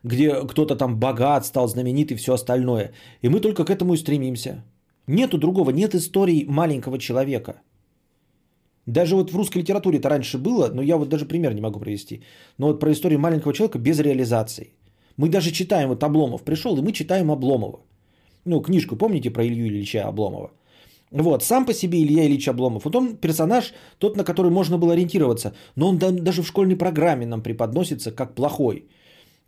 где кто-то там богат, стал знаменит и все остальное. И мы только к этому и стремимся. Нету другого, нет истории маленького человека. Даже вот в русской литературе это раньше было, но я вот даже пример не могу привести. Но вот про историю маленького человека без реализации. Мы даже читаем, вот Обломов пришел, и мы читаем Обломова. Ну, книжку, помните про Илью Ильича Обломова? Вот, сам по себе Илья Ильич Обломов. Вот он персонаж, тот, на который можно было ориентироваться. Но он даже в школьной программе нам преподносится как плохой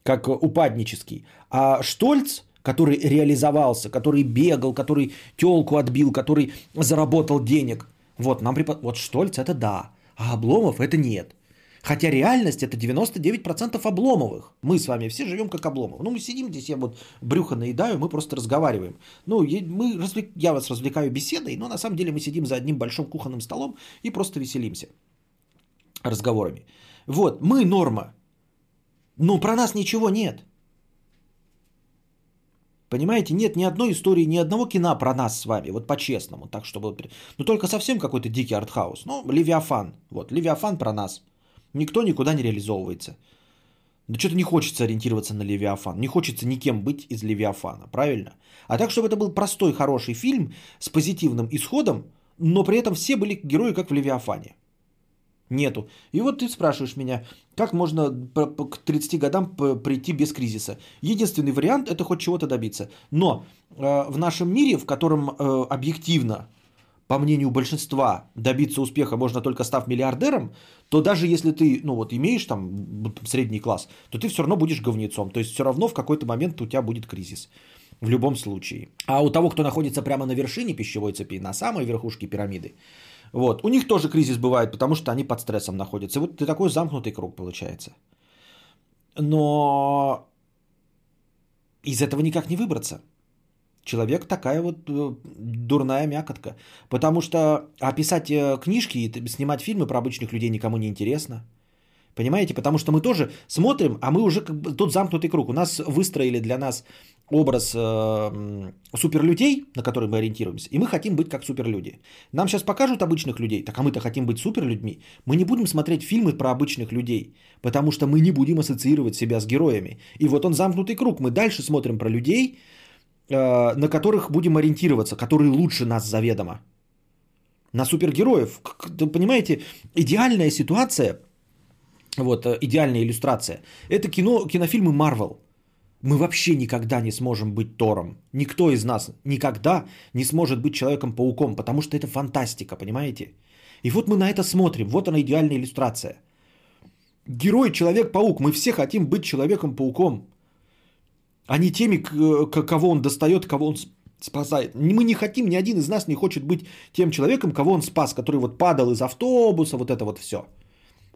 как упаднический. А Штольц, который реализовался, который бегал, который телку отбил, который заработал денег. Вот, нам препод... Вот Штольц это да, а Обломов это нет. Хотя реальность это 99% Обломовых. Мы с вами все живем как Обломов. Ну, мы сидим здесь, я вот брюхо наедаю, мы просто разговариваем. Ну, мы я вас развлекаю беседой, но на самом деле мы сидим за одним большим кухонным столом и просто веселимся разговорами. Вот, мы норма. Но про нас ничего нет. Понимаете, нет ни одной истории, ни одного кино про нас с вами, вот по-честному, так чтобы... Ну, только совсем какой-то дикий артхаус. Ну, Левиафан, вот, Левиафан про нас. Никто никуда не реализовывается. Да что-то не хочется ориентироваться на Левиафан, не хочется никем быть из Левиафана, правильно? А так, чтобы это был простой, хороший фильм с позитивным исходом, но при этом все были герои, как в Левиафане. Нету. И вот ты спрашиваешь меня, как можно к 30 годам прийти без кризиса? Единственный вариант это хоть чего-то добиться. Но э, в нашем мире, в котором э, объективно, по мнению большинства, добиться успеха можно только став миллиардером, то даже если ты, ну вот, имеешь там средний класс, то ты все равно будешь говнецом. То есть все равно в какой-то момент у тебя будет кризис. В любом случае. А у того, кто находится прямо на вершине пищевой цепи, на самой верхушке пирамиды, вот. У них тоже кризис бывает, потому что они под стрессом находятся. И вот ты такой замкнутый круг получается. Но из этого никак не выбраться. Человек такая вот э, дурная мякотка. Потому что описать э, книжки и снимать фильмы про обычных людей никому не интересно. Понимаете? Потому что мы тоже смотрим, а мы уже как бы тут замкнутый круг. У нас выстроили для нас образ э, суперлюдей, на который мы ориентируемся, и мы хотим быть как суперлюди. Нам сейчас покажут обычных людей, так а мы-то хотим быть суперлюдьми. Мы не будем смотреть фильмы про обычных людей, потому что мы не будем ассоциировать себя с героями. И вот он замкнутый круг. Мы дальше смотрим про людей, на которых будем ориентироваться, которые лучше нас заведомо. На супергероев. Понимаете, идеальная ситуация, вот э, идеальная иллюстрация, это кино, кинофильмы Марвел – мы вообще никогда не сможем быть Тором. Никто из нас никогда не сможет быть Человеком-пауком, потому что это фантастика, понимаете? И вот мы на это смотрим. Вот она идеальная иллюстрация. Герой Человек-паук. Мы все хотим быть Человеком-пауком. А не теми, кого он достает, кого он спасает. Мы не хотим, ни один из нас не хочет быть тем человеком, кого он спас, который вот падал из автобуса, вот это вот все.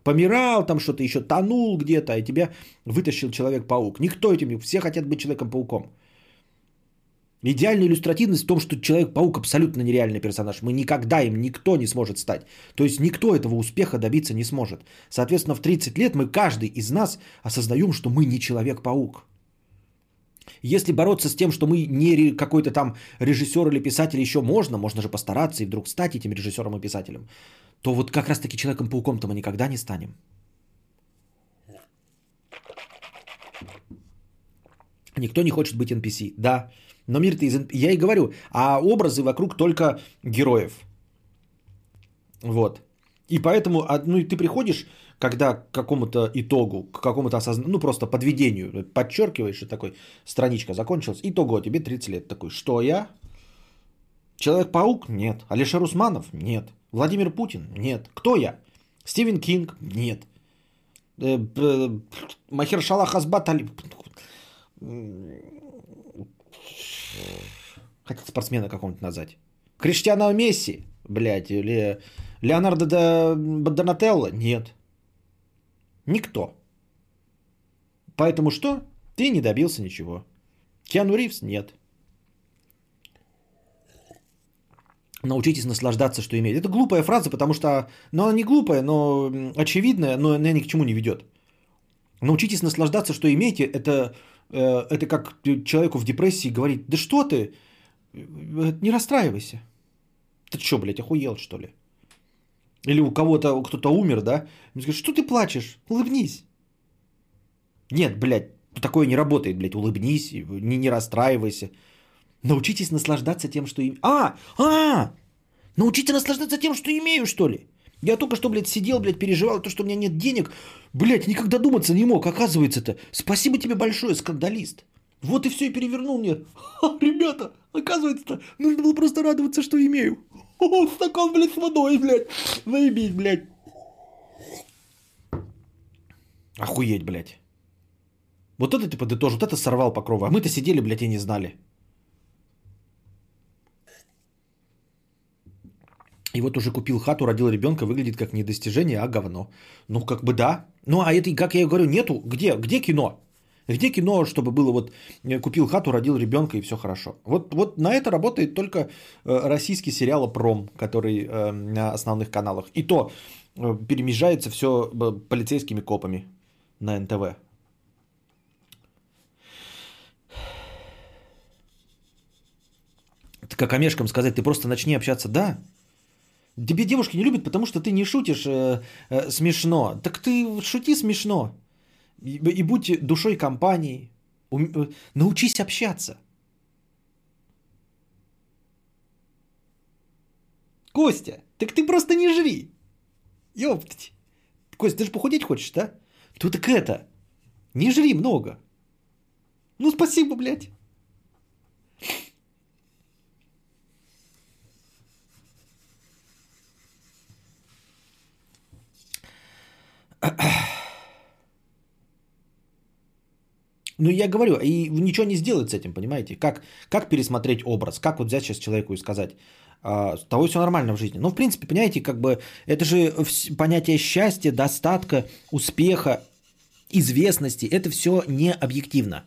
Помирал там что-то еще, тонул где-то, и тебя вытащил Человек-паук. Никто этим, все хотят быть Человеком-пауком. Идеальная иллюстративность в том, что Человек-паук абсолютно нереальный персонаж. Мы никогда им никто не сможет стать. То есть никто этого успеха добиться не сможет. Соответственно, в 30 лет мы, каждый из нас, осознаем, что мы не Человек-паук. Если бороться с тем, что мы не какой-то там режиссер или писатель еще можно, можно же постараться и вдруг стать этим режиссером и писателем, то вот как раз-таки Человеком-пауком-то мы никогда не станем. Никто не хочет быть NPC, да. Но мир-то из... Я и говорю, а образы вокруг только героев. Вот. И поэтому, а, ну и ты приходишь, когда к какому-то итогу, к какому-то осознанию, ну просто подведению, подчеркиваешь, и такой, страничка закончилась, итогу, тебе 30 лет. Такой, что я? Человек-паук? Нет. Алишер Усманов? Нет. Владимир Путин? Нет. Кто я? Стивен Кинг? Нет. Э, Махершала Хазбат Али... Хотите спортсмена какого-нибудь назвать? Криштиану Месси? Блядь, или Леонардо Донателло? Нет. Никто. Поэтому что? Ты не добился ничего. Киану Ривз? Нет. Научитесь наслаждаться, что имеете. Это глупая фраза, потому что... Ну, она не глупая, но очевидная, но она ни к чему не ведет. Научитесь наслаждаться, что имеете. Это, э, это как человеку в депрессии говорить, да что ты, э, не расстраивайся. Ты что, блядь, охуел, что ли? Или у кого-то, кто-то умер, да? Он скажет, что ты плачешь? Улыбнись. Нет, блядь, такое не работает, блядь, улыбнись, не, не расстраивайся. Научитесь наслаждаться тем, что им... А! А! Научитесь наслаждаться тем, что имею, что ли? Я только что, блядь, сидел, блядь, переживал то, что у меня нет денег. Блядь, никогда думаться не мог, оказывается-то. Спасибо тебе большое, скандалист. Вот и все, и перевернул мне. Ребята, оказывается-то, нужно было просто радоваться, что имею. О, стакан, блядь, с водой, блядь. Заебись, блядь. Охуеть, блядь. Вот это ты подытожил, вот это сорвал покровы. А мы-то сидели, блядь, и не знали. И вот уже купил хату, родил ребенка, выглядит как не достижение, а говно. Ну, как бы да. Ну, а это, как я говорю, нету. Где? Где кино? Где кино, чтобы было вот э, купил хату, родил ребенка и все хорошо? Вот, вот на это работает только э, российский сериал «Пром», который э, на основных каналах. И то перемежается все полицейскими копами на НТВ. Как омешкам сказать, ты просто начни общаться. Да, Тебе девушки не любят, потому что ты не шутишь э, э, смешно. Так ты шути смешно. И, и будь душой компании. Ум, э, научись общаться. Костя, так ты просто не жри. Ёптать. Костя, ты же похудеть хочешь, да? Ну так это, не жри много. Ну спасибо, блядь. *sniffs* Ну, я говорю, и ничего не сделать с этим, понимаете? Как, как пересмотреть образ? Как вот взять сейчас человеку и сказать, а, с того все нормально в жизни. Ну, в принципе, понимаете, как бы это же понятие счастья, достатка, успеха, известности. Это все не объективно.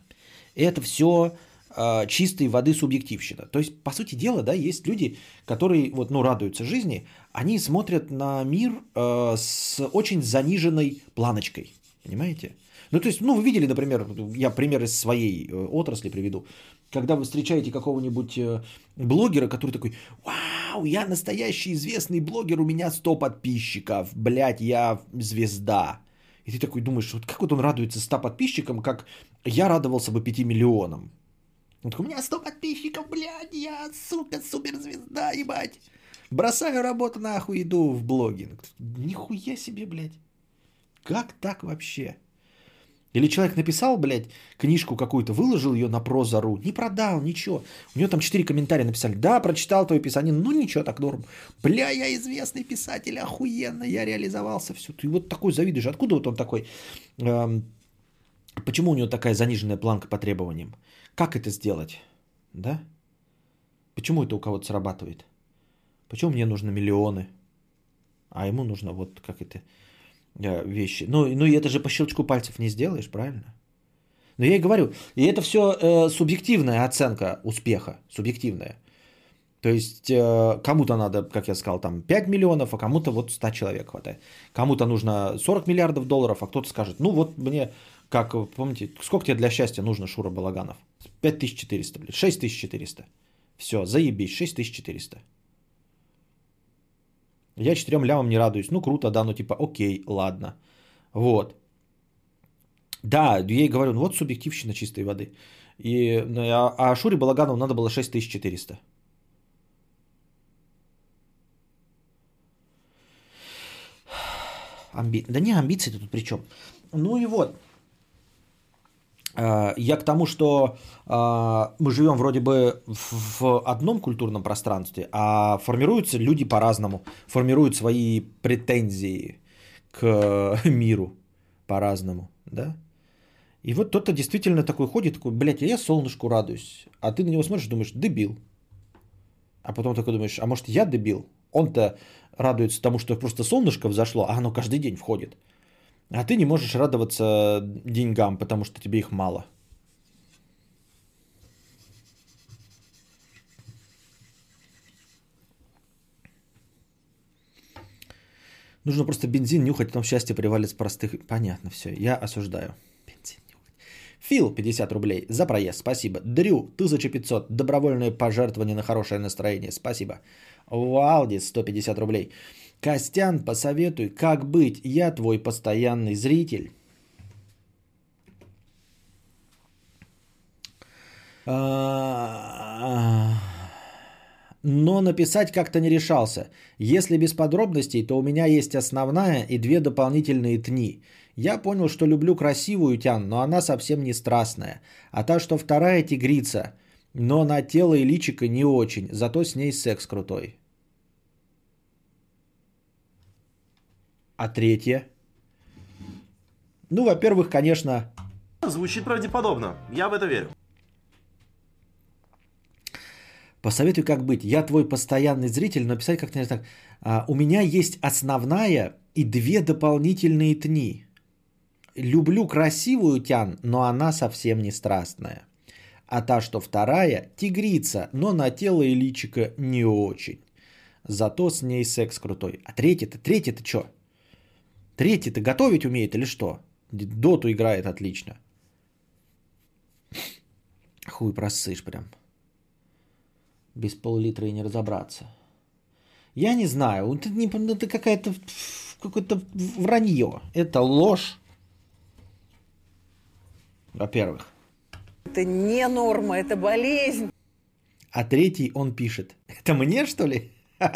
Это все а, чистой воды субъективщина. То есть, по сути дела, да, есть люди, которые вот, ну, радуются жизни, они смотрят на мир э, с очень заниженной планочкой. Понимаете? Ну, то есть, ну, вы видели, например, я пример из своей э, отрасли приведу. Когда вы встречаете какого-нибудь э, блогера, который такой, вау, я настоящий известный блогер, у меня 100 подписчиков, блядь, я звезда. И ты такой думаешь, вот как вот он радуется 100 подписчикам, как я радовался бы 5 миллионам. Он такой, у меня 100 подписчиков, блядь, я супер, звезда, ебать. Бросаю работу нахуй, иду в блогинг. Нихуя себе, блядь. Как так вообще? Или человек написал, блядь, книжку какую-то, выложил ее на прозору, не продал, ничего. У него там четыре комментария написали. Да, прочитал твое писание, ну ничего, так норм. Бля, я известный писатель, охуенно, я реализовался, все. Ты вот такой завидуешь. Откуда вот он такой? Эм, почему у него такая заниженная планка по требованиям? Как это сделать? Да? Почему это у кого-то срабатывает? Почему мне нужны миллионы, а ему нужно вот как это вещи? Ну, ну и это же по щелчку пальцев не сделаешь, правильно? Но я и говорю, и это все э, субъективная оценка успеха, субъективная. То есть э, кому-то надо, как я сказал, там 5 миллионов, а кому-то вот 100 человек хватает. Кому-то нужно 40 миллиардов долларов, а кто-то скажет, ну вот мне, как, помните, сколько тебе для счастья нужно, Шура Балаганов? 5400, блин, 6400. Все, заебись, 6400. Я четырем лямам не радуюсь. Ну, круто, да, ну типа, окей, ладно. Вот. Да, я ей говорю, ну вот субъективщина чистой воды. И, ну, а, а Шуре Балаганову надо было 6400. Амби... Да не, амбиции-то тут при чем? Ну и вот. А, я к тому, что а, мы живем вроде бы в одном культурном пространстве, а формируются люди по-разному, формируют свои претензии к *laughs* миру по-разному, да? И вот кто-то действительно такой ходит, такой, блядь, я солнышку радуюсь, а ты на него смотришь, думаешь, дебил. А потом такой думаешь, а может я дебил? Он-то радуется тому, что просто солнышко взошло, а оно каждый день входит. А ты не можешь радоваться деньгам, потому что тебе их мало. Нужно просто бензин нюхать, потом счастье привалит с простых... Понятно, все, я осуждаю. Бензин нюхать. Фил, 50 рублей за проезд, спасибо. Дрю, 1500, добровольное пожертвование на хорошее настроение, спасибо. Валдис, 150 рублей. Костян, посоветуй, как быть, я твой постоянный зритель. А, но написать как-то не решался. Если без подробностей, то у меня есть основная и две дополнительные тни. Я понял, что люблю красивую тян, но она совсем не страстная. А та, что вторая тигрица, но на тело и личико не очень, зато с ней секс крутой. А третье? Ну, во-первых, конечно... Звучит правдеподобно. Я в это верю. Посоветуй, как быть. Я твой постоянный зритель, но писать как-то не так. А, у меня есть основная и две дополнительные тни. Люблю красивую тян, но она совсем не страстная. А та, что вторая, тигрица, но на тело и личико не очень. Зато с ней секс крутой. А третья-то, третья-то что? Третий-то готовить умеет или что? Доту играет отлично. Хуй просышь прям. Без пол-литра и не разобраться. Я не знаю, это, не, это какая-то какое-то вранье. Это ложь. Во-первых. Это не норма, это болезнь. А третий он пишет. Это мне, что ли? *laughs*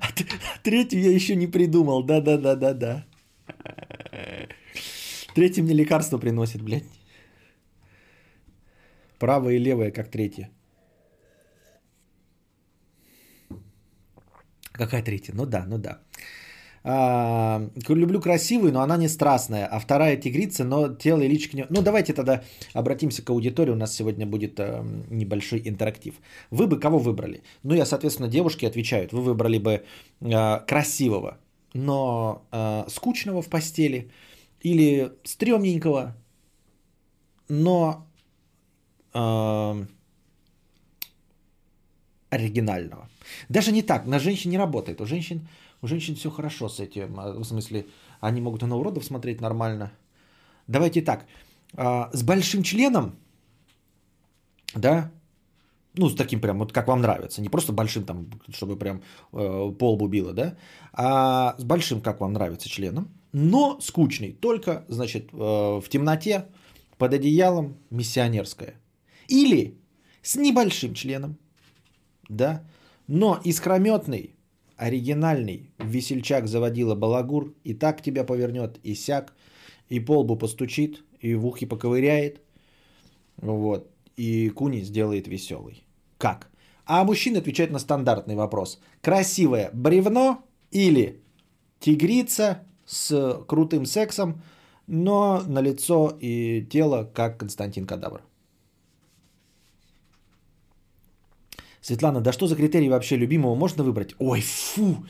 А, третью я еще не придумал. Да-да-да-да-да. Третий мне лекарство приносит, блядь. Правое и левое, как третье. Какая третья? Ну да, ну да. А, люблю красивую, но она не страстная. А вторая тигрица, но тело и личико не... Ну давайте тогда обратимся к аудитории. У нас сегодня будет э, небольшой интерактив. Вы бы кого выбрали? Ну я, соответственно, девушки отвечают. Вы выбрали бы э, красивого, но э, скучного в постели. Или стрёмненького, но э, оригинального. Даже не так. На женщин не работает. У женщин у женщин все хорошо с этим. А, в смысле, они могут и на уродов смотреть нормально. Давайте так. А, с большим членом, да, ну, с таким прям, вот как вам нравится. Не просто большим там, чтобы прям э, полбу било, да, а с большим, как вам нравится, членом, но скучный. Только, значит, э, в темноте, под одеялом, миссионерская. Или с небольшим членом, да, но искрометный, оригинальный весельчак заводила балагур, и так тебя повернет, и сяк, и полбу постучит, и в ухе поковыряет, вот, и куни сделает веселый. Как? А мужчина отвечает на стандартный вопрос. Красивое бревно или тигрица с крутым сексом, но на лицо и тело, как Константин Кадавр. Светлана, да что за критерий вообще любимого можно выбрать? Ой, фу,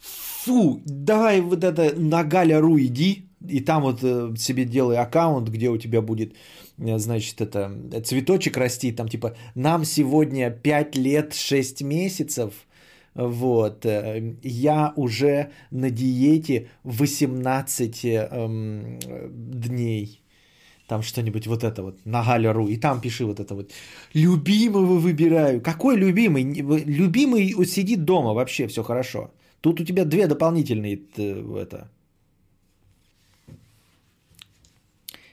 фу, давай вот это на Галя.ру иди, и там вот э, себе делай аккаунт, где у тебя будет, э, значит, это цветочек расти, там типа нам сегодня 5 лет 6 месяцев, вот, э, я уже на диете 18 эм, дней. Там что-нибудь вот это вот на Галя.ру. И там пиши вот это вот. Любимого выбираю. Какой любимый? Любимый сидит дома, вообще все хорошо. Тут у тебя две дополнительные э, это.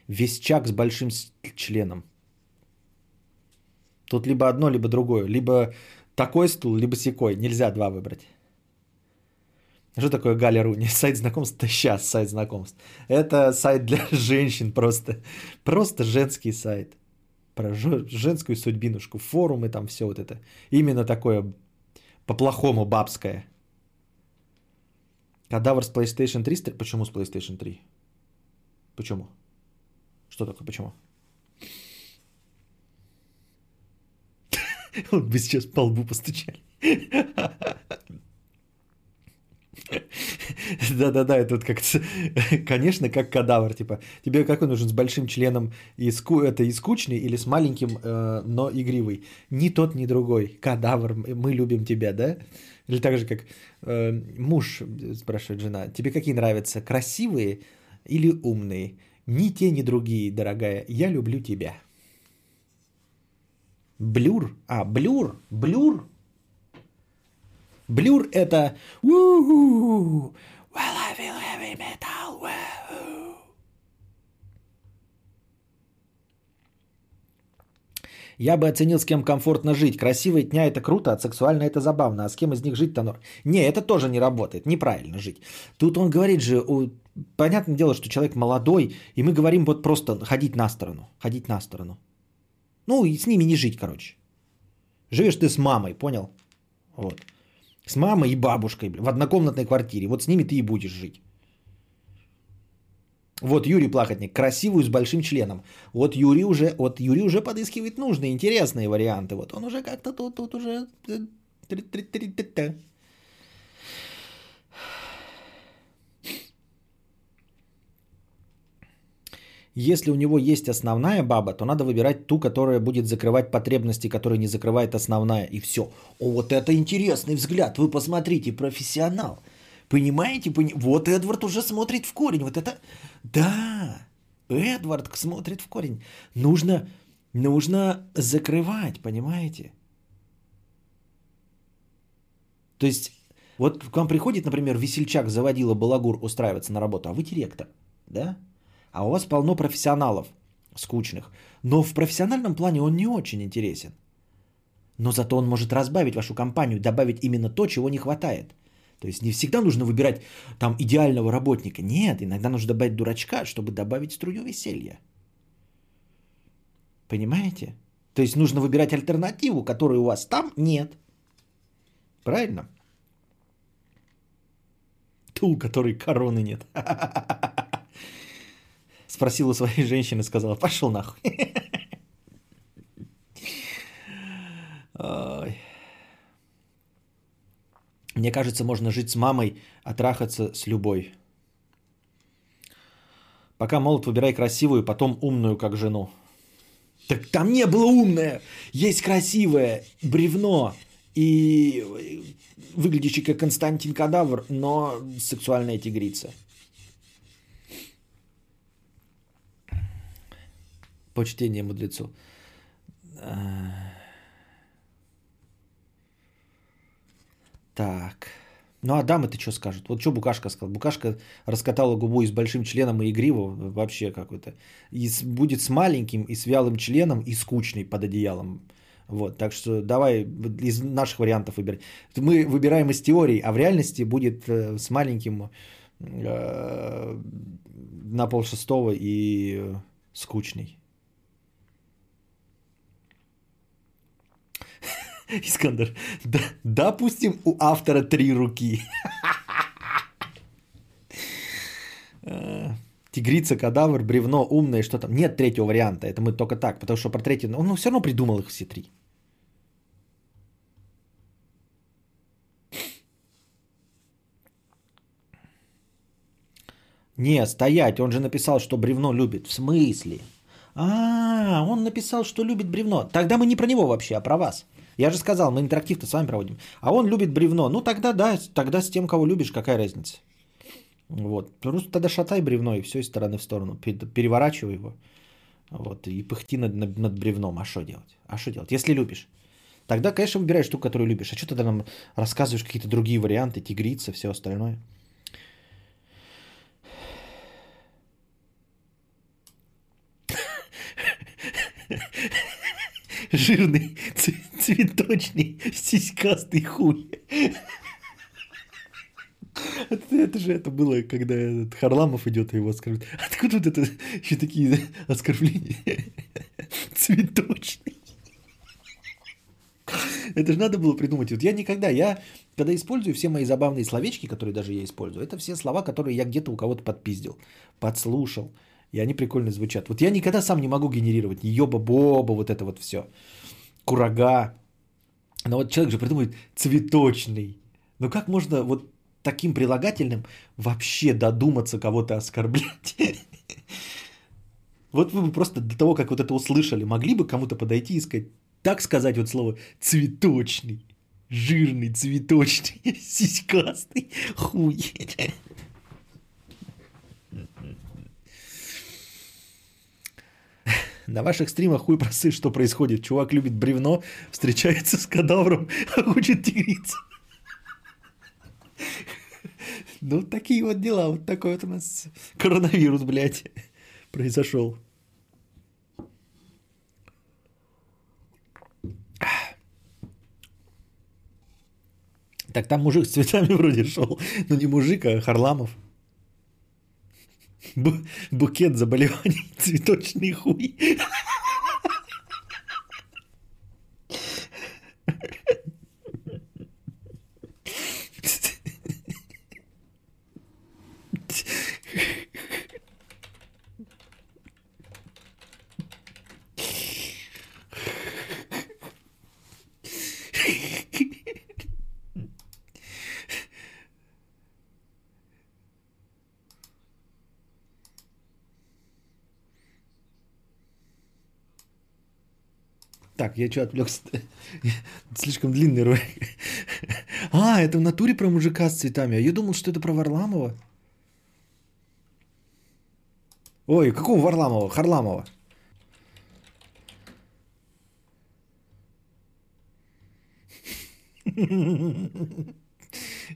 Весчак с большим членом. Тут либо одно, либо другое. Либо такой стул, либо секой. Нельзя два выбрать. Что такое Галя.ру? Не *laughs* сайт знакомств, это сейчас сайт знакомств. Это сайт для *laughs* женщин просто. Просто женский сайт. Про женскую судьбинушку. Форумы там все вот это. Именно такое по-плохому бабское. Кадавр с PlayStation 3. стр- Почему с PlayStation 3? Почему? Что такое почему? *laughs* Он бы сейчас по лбу постучали. *laughs* Да-да-да, это вот как-то, *laughs* конечно, как кадавр, типа, тебе какой нужен, с большим членом и, ску, это и скучный, или с маленьким, э, но игривый? Ни тот, ни другой. Кадавр, мы любим тебя, да? Или так же, как э, муж спрашивает жена, тебе какие нравятся, красивые или умные? Ни те, ни другие, дорогая, я люблю тебя. Блюр, а, блюр, блюр, Блюр это «Woo-hoo! Well, I feel heavy metal. woo-hoo!» Я бы оценил, с кем комфортно жить. Красивые дня это круто, а сексуально это забавно. А с кем из них жить-то норм? Не, это тоже не работает. Неправильно жить. Тут он говорит же, у- понятное дело, что человек молодой, и мы говорим вот просто ходить на сторону. Ходить на сторону. Ну, и с ними не жить, короче. Живешь ты с мамой, понял? Вот. С мамой и бабушкой в однокомнатной квартире. Вот с ними ты и будешь жить. Вот Юрий Плахотник, красивую с большим членом. Вот Юрий уже, вот Юрий уже подыскивает нужные, интересные варианты. Вот он уже как-то тут, тут уже... Если у него есть основная баба, то надо выбирать ту, которая будет закрывать потребности, которые не закрывает основная. И все. О, вот это интересный взгляд. Вы посмотрите, профессионал. Понимаете? Пони- Вот Эдвард уже смотрит в корень. Вот это... Да, Эдвард смотрит в корень. Нужно, нужно закрывать, понимаете? То есть, вот к вам приходит, например, весельчак, заводила балагур устраиваться на работу, а вы директор, да? А у вас полно профессионалов скучных. Но в профессиональном плане он не очень интересен. Но зато он может разбавить вашу компанию, добавить именно то, чего не хватает. То есть не всегда нужно выбирать там идеального работника. Нет, иногда нужно добавить дурачка, чтобы добавить струю веселья. Понимаете? То есть нужно выбирать альтернативу, которой у вас там нет. Правильно? Ту, у которой короны нет. *laughs* Спросила у своей женщины, сказала, пошел нахуй. Мне кажется, можно жить с мамой, а трахаться с любой. Пока молод, выбирай красивую, потом умную, как жену. Так там не было умное. Есть красивое бревно и выглядящий как Константин Кадавр, но сексуальная тигрица. Почтение мудрецу. А. Так. Ну а дамы-то что скажут? Вот что Букашка сказал? Букашка раскатала губу и с большим членом и игриво вообще какой-то. И с- будет с маленьким и с вялым членом и скучный под одеялом. Вот, так что давай из наших вариантов выбирай. Мы выбираем из теории, а в реальности будет э, с маленьким э, на полшестого и э, скучный. *laughs* Искандер, да, допустим, у автора три руки. *laughs* Э, тигрица, кадавр, бревно, умное, что там. Нет третьего варианта. Это мы только так, потому что про третий... Он ну, все равно придумал их все три. Не, стоять, он же написал, что бревно любит. В смысле? А, он написал, что любит бревно. Тогда мы не про него вообще, а про вас. Я же сказал, мы интерактив-то с вами проводим. А он любит бревно. Ну тогда да, тогда с тем, кого любишь, какая разница. Вот. Просто тогда шатай бревно и все из стороны в сторону. Пе- Переворачивай его. Вот. И пыхти над, над бревном. А что делать? А что делать? Если любишь. Тогда, конечно, выбираешь ту, которую любишь. А что тогда нам рассказываешь какие-то другие варианты, тигрица, все остальное? Жирный, *laughs* цветочный, сиськастый хуй. Это, это же это было, когда этот Харламов идет и его оскорбляет. Откуда вот это *laughs* еще такие оскорбления? *laughs* Цветочный. Это же надо было придумать. Вот я никогда, я когда использую все мои забавные словечки, которые даже я использую, это все слова, которые я где-то у кого-то подпиздил, подслушал. И они прикольно звучат. Вот я никогда сам не могу генерировать ни ёба-боба, вот это вот все. Курага. Но вот человек же придумывает цветочный. Ну как можно вот таким прилагательным вообще додуматься кого-то оскорблять? Вот вы бы просто до того, как вот это услышали, могли бы кому-то подойти и сказать, так сказать вот слово цветочный, жирный, цветочный, *laughs* сиськастый, хуй. На ваших стримах хуй просы, что происходит. Чувак любит бревно, встречается с кадавром, *laughs* а хочет тигрицу. Ну, такие вот дела. Вот такой вот у нас коронавирус, блядь, произошел. Так там мужик с цветами *laughs* вроде шел. Ну, не мужик, а Харламов. Бу- букет заболеваний, *laughs* цветочный хуй. Я что отвлекся? *laughs* Слишком длинный ролик. *laughs* А, это в натуре про мужика с цветами. А я думал, что это про Варламова. Ой, какого Варламова? Харламова. *laughs*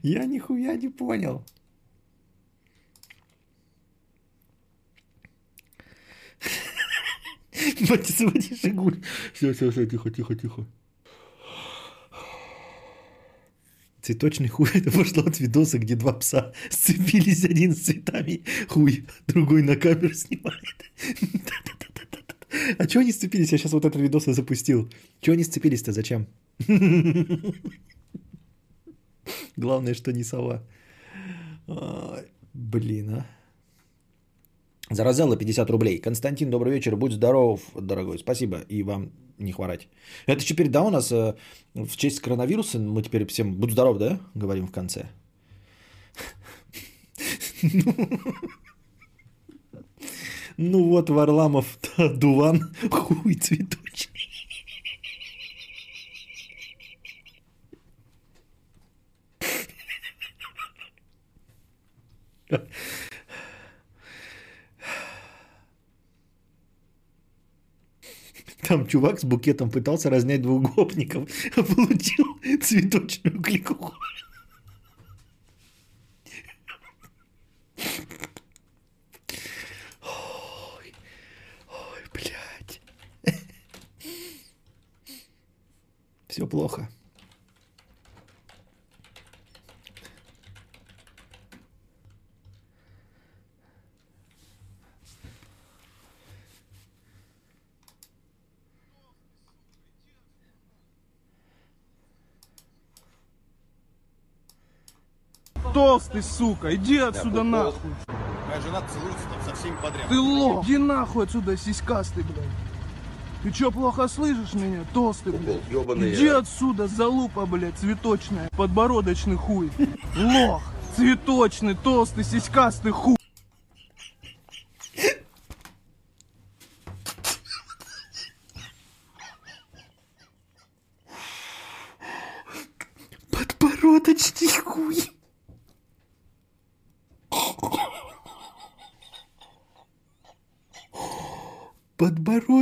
Я нихуя не понял. *laughs* заводи Жигуль. Все, все, все, тихо, тихо, тихо. Цветочный хуй. *laughs* Это пошло от видоса, где два пса сцепились, один с цветами хуй, другой на камеру снимает. *laughs* А чего они сцепились? Я сейчас вот этот видос запустил. Чего они сцепились-то? Зачем? Главное, что не сова. Блин, а. Заразела 50 рублей. Константин, добрый вечер. Будь здоров, дорогой. Спасибо. И вам не хворать. Это теперь, да, у нас э, в честь коронавируса мы теперь всем будь здоров, да, говорим в конце. Ну вот, Варламов, дуван, хуй цветочный. Там чувак с букетом пытался разнять двух гопников, *laughs* а получил цветочную кликуху. Ой, ой, блядь. Все плохо. Толстый, сука, иди отсюда нахуй. Моя жена целуется там со всеми подряд. Ты лох. Иди нахуй отсюда, сиськастый, блядь. Ты чё, плохо слышишь меня, толстый, блядь? ёбаный Иди я. отсюда, залупа, блядь, цветочная, подбородочный хуй. Лох, цветочный, толстый, сиськастый хуй.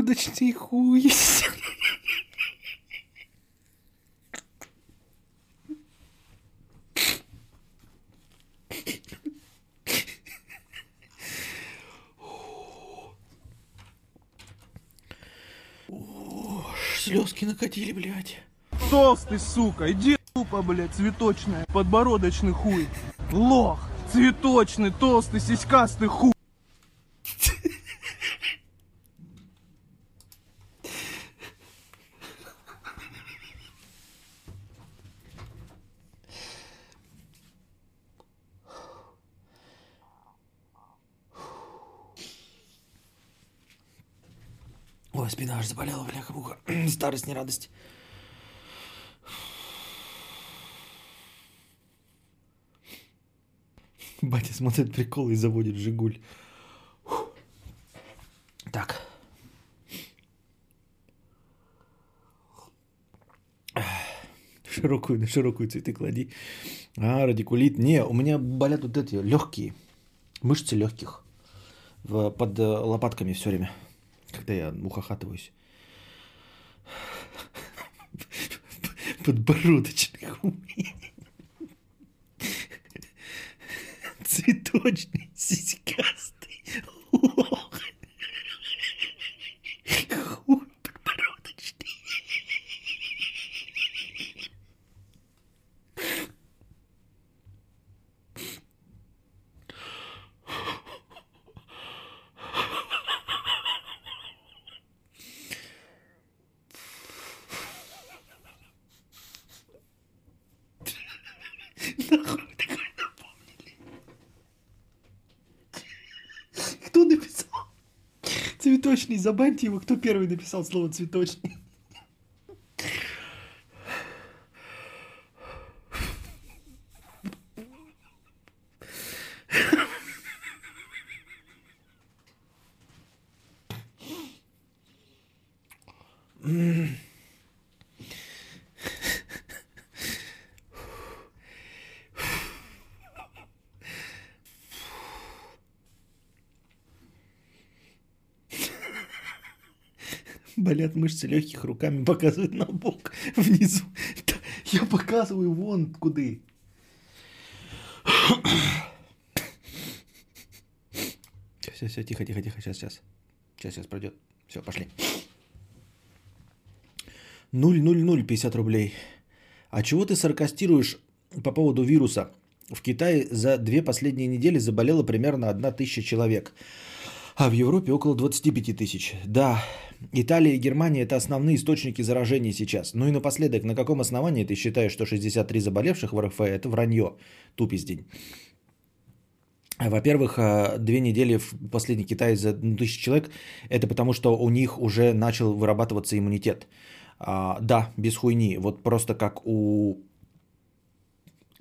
Подбородочный хуй. Слезки накатили, блядь. Толстый, сука, иди, тупо, блядь, цветочная, подбородочный хуй. Лох, цветочный, толстый, сиськастый хуй. Ой, спина аж заболела, бляха муха. *clears throat* Старость, не радость. Батя смотрит приколы и заводит Жигуль. Фух. Так. Широкую, на широкую цветы клади. А, радикулит. Не, у меня болят вот эти легкие. Мышцы легких. В, под э, лопатками все время. Когда я ухахатываюсь. Подбородочный хуй. Цветочный, сиськастый лох. Хуй подбородочный. Нахуй такое напомнили. Кто написал? Цветочный, забаньте его. Кто первый написал слово цветочный? Болят мышцы легких, руками показывает на бок *laughs* внизу. Я показываю вон куды. Все, все, тихо, тихо, тихо, сейчас, сейчас. Сейчас, сейчас пройдет. Все, пошли. 000 50 рублей. А чего ты саркастируешь по поводу вируса? В Китае за две последние недели заболело примерно одна тысяча человек. А в Европе около 25 тысяч. Да, Италия и Германия – это основные источники заражений сейчас. Ну и напоследок, на каком основании ты считаешь, что 63 заболевших в РФ – это вранье, тупиздень? Во-первых, а, две недели в последний Китай за тысячу человек – это потому, что у них уже начал вырабатываться иммунитет. А, да, без хуйни. Вот просто как у,